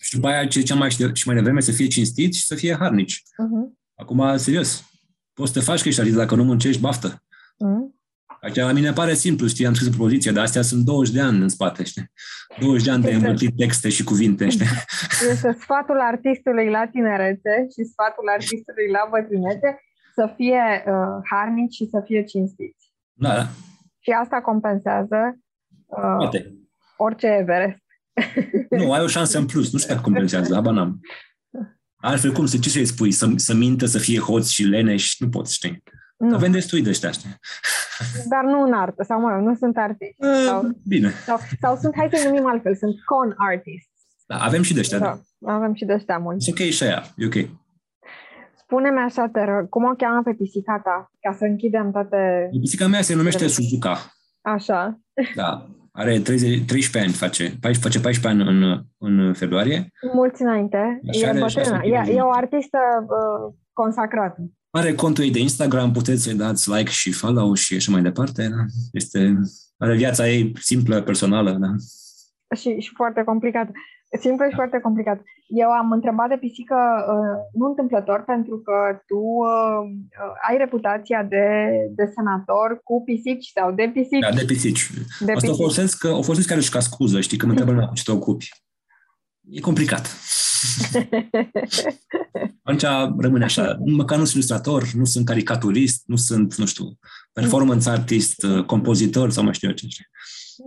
Și după aia, ce cea mai și mai devreme, să fie cinstit și să fie harnici. Uh-huh. Acum, serios, poți să te faci că ești artist, dacă nu muncești, baftă. Uh-huh. Aici la mine pare simplu, știi, am scris o propoziție, dar astea sunt 20 de ani în spate, știi? 20 de ani de Exact. învârtit texte și cuvinte, știi? Este sfatul artistului la tinerețe și sfatul artistului la bătrânețe să fie uh, harnici și să fie cinstiți. Da, da, Și asta compensează uh, poate. orice Everest. Nu, ai o șansă în plus, nu știu dacă compensează, habar n-am. Altfel, cum să, ce să-i spui? Să, să mintă, să fie hoț și leneși? Nu poți, știi? Nu, Avem destui de ăștia, știi? dar nu în artă, sau mă rog, nu sunt artiști. Sau, Uh, Bine. sau, sau sunt, hai să numim altfel, sunt con artists. Da, avem și de ăștia. Da. Da, avem și de ăștia mulți. E ok și aia, e ok. Spune-mi așa, te rog, cum o cheamă pe pisica ta? Ca să închidem toate... Pisica mea se numește Suzuka. Așa. Da. Are 30, 13 ani, face, 14, face 14 ani în, în februarie. Mulți înainte. Așa e are bătrână. șase E, kg. e o artistă uh, consacrată. Are contul ei de Instagram, puteți să-i dați like și follow și așa mai departe. Da? Este, are viața ei simplă, personală. Da? și, și foarte complicat. Simplu și foarte complicat. Eu am întrebat de pisică uh, nu întâmplător pentru că tu uh, uh, ai reputația de, de senator cu pisici sau de pisici. Da, de pisici. de Asta o pisici. folosesc, o folosesc care și ca scuză, știi, că mă întreabă lumea cu ce te ocupi. E complicat. Atunci rămâne așa. Măcar nu sunt ilustrator, nu sunt caricaturist, nu sunt, nu știu, performance artist, uh, compozitor sau mai știu eu ce. știi.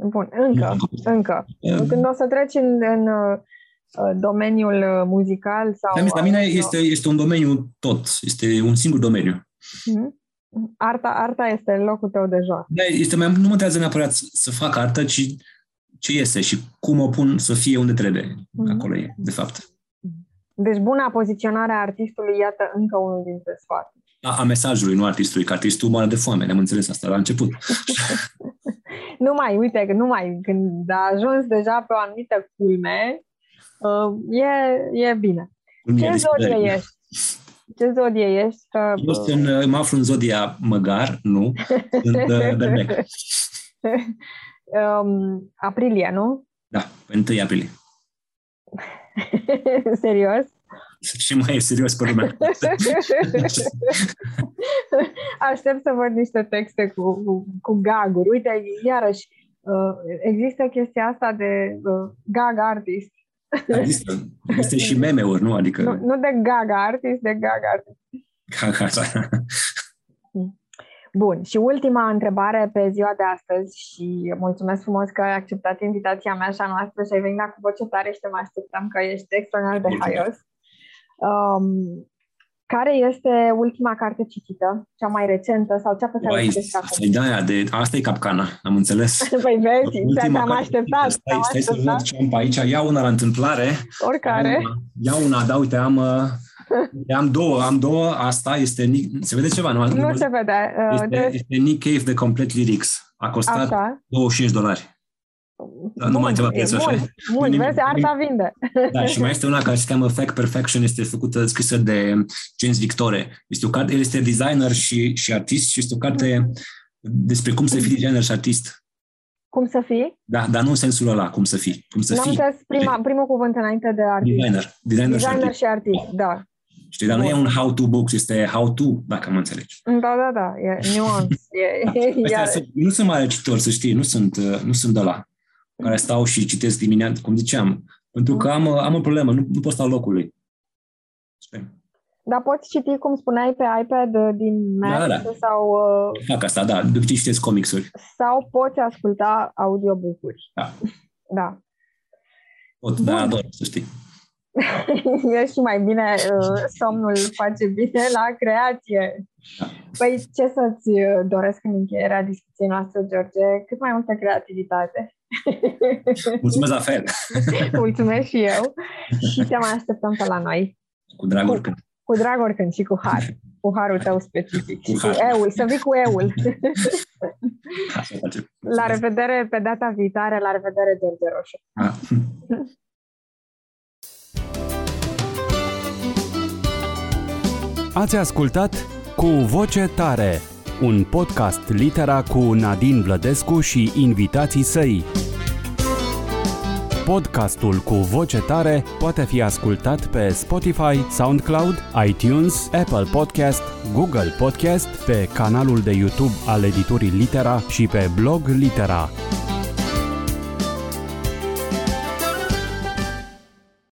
Bun, încă, încă. Când o să treci în, în uh, domeniul uh, muzical sau... La mine- La mine uh, este, este un domeniu tot, este un singur domeniu. Mhm. Arta, arta este locul tău de joc. Da, este mai, nu mă întrează neapărat să- să fac artă, ci ce iese și cum o pun să fie unde trebuie. Mhm. Acolo e, de fapt. Deci buna poziționare a artistului, iată încă unul dintre sfaturi. A, a mesajului, nu artistului, că artistul moare de foame, ne-am înțeles asta la început. Nu mai, uite, că nu mai, când a ajuns deja pe o anumită culme, uh, e, e bine. Cum e Ce zodie deschiderea. ești? Ce zodie ești? Că, Eu sunt, uh, mă aflu în zodia măgar, nu, sunt uh, berbec. um, aprilie, nu? Da, pe 1 aprilie. Serios? Ce mai e serios pe lumea? Aștept să văd niște texte cu, cu, cu gaguri. Uite, iarăși, uh, există chestia asta de uh, gag artist. Există, există și meme-uri, nu? Adică, Nu, nu de gag artist, de gag artist. ca așa. Bun, și ultima întrebare pe ziua de astăzi și mulțumesc frumos că ai acceptat invitația mea și a noastră și ai venit la cu voce tare și te mai așteptam că ești extraordinar de Mulțumesc. haios. Um, care este ultima carte citită, cea mai recentă sau cea pe care o Ai, citești acum? asta e de-aia, de, asta e capcana, am înțeles. Păi vezi, Ultima te-am carte- așteptat, Stai, te-am stai să văd așteptat, ce am pe aici. Ia una la întâmplare. oricare. Ia una, Ia una, da, uite, am, uh, am două, am două. Asta este, Nick- se vede ceva, nu? Nu se vede. uh, Este, de- este Nick Cave de Complete Lyrics. A costat Așa. 25 dolari. Da, nu Bun, mai întreba e prețul, bun, așa? Bun, Nimic- vezi, arta vinde. Da, și mai este una care se cheamă Fact Perfection, este făcută, scrisă de James Victore. Este o carte, el este designer și, și artist și este o carte despre cum să fii designer și artist. Cum să fii? Da, dar nu în sensul ăla, cum să fii. Cum să N-am fii înțeles prima, primul cuvânt înainte de artist. designer. Designer, și Designer artist. și artist, da. Știi, dar nu e Bun. un how-to book, este how-to, dacă mă înțelegi. Da, da, da, e nuance. E, e, Astea iar, sunt- nu sunt mare cititor, să știi, nu sunt, uh, nu sunt de la care stau și citesc dimineața, cum ziceam, pentru că am, uh, am o problemă, nu, nu pot sta locului. Știi? dar poți citi, cum spuneai, pe iPad uh, din Mac Da, da. sau, uh, Fac asta, da, de obicei citesc comicsuri. sau poți asculta audiobook-uri. Da. Da. Pot, da, ador, să știi. e și mai bine, uh, somnul face bine la creație. Da. Păi ce să-ți uh, doresc în încheierea discuției noastre, George? Cât mai multă creativitate. Mulțumesc la fel, Mulțumesc și eu și te mai așteptăm pe la noi. cu drag oricând. Cu drag oricând și cu har. Cu harul tău specific. Cu și cu har. eul. Să vii cu eul. La revedere pe data viitoare, la revedere, George Roșu. Ah. Ați ascultat Cu Voce Tare, un podcast litera cu Nadine Vlădescu și invitații săi. Podcastul cu voce tare poate fi ascultat pe Spotify, SoundCloud, iTunes, Apple Podcast, Google Podcast, pe canalul de YouTube al editurii Litera și pe blog Litera.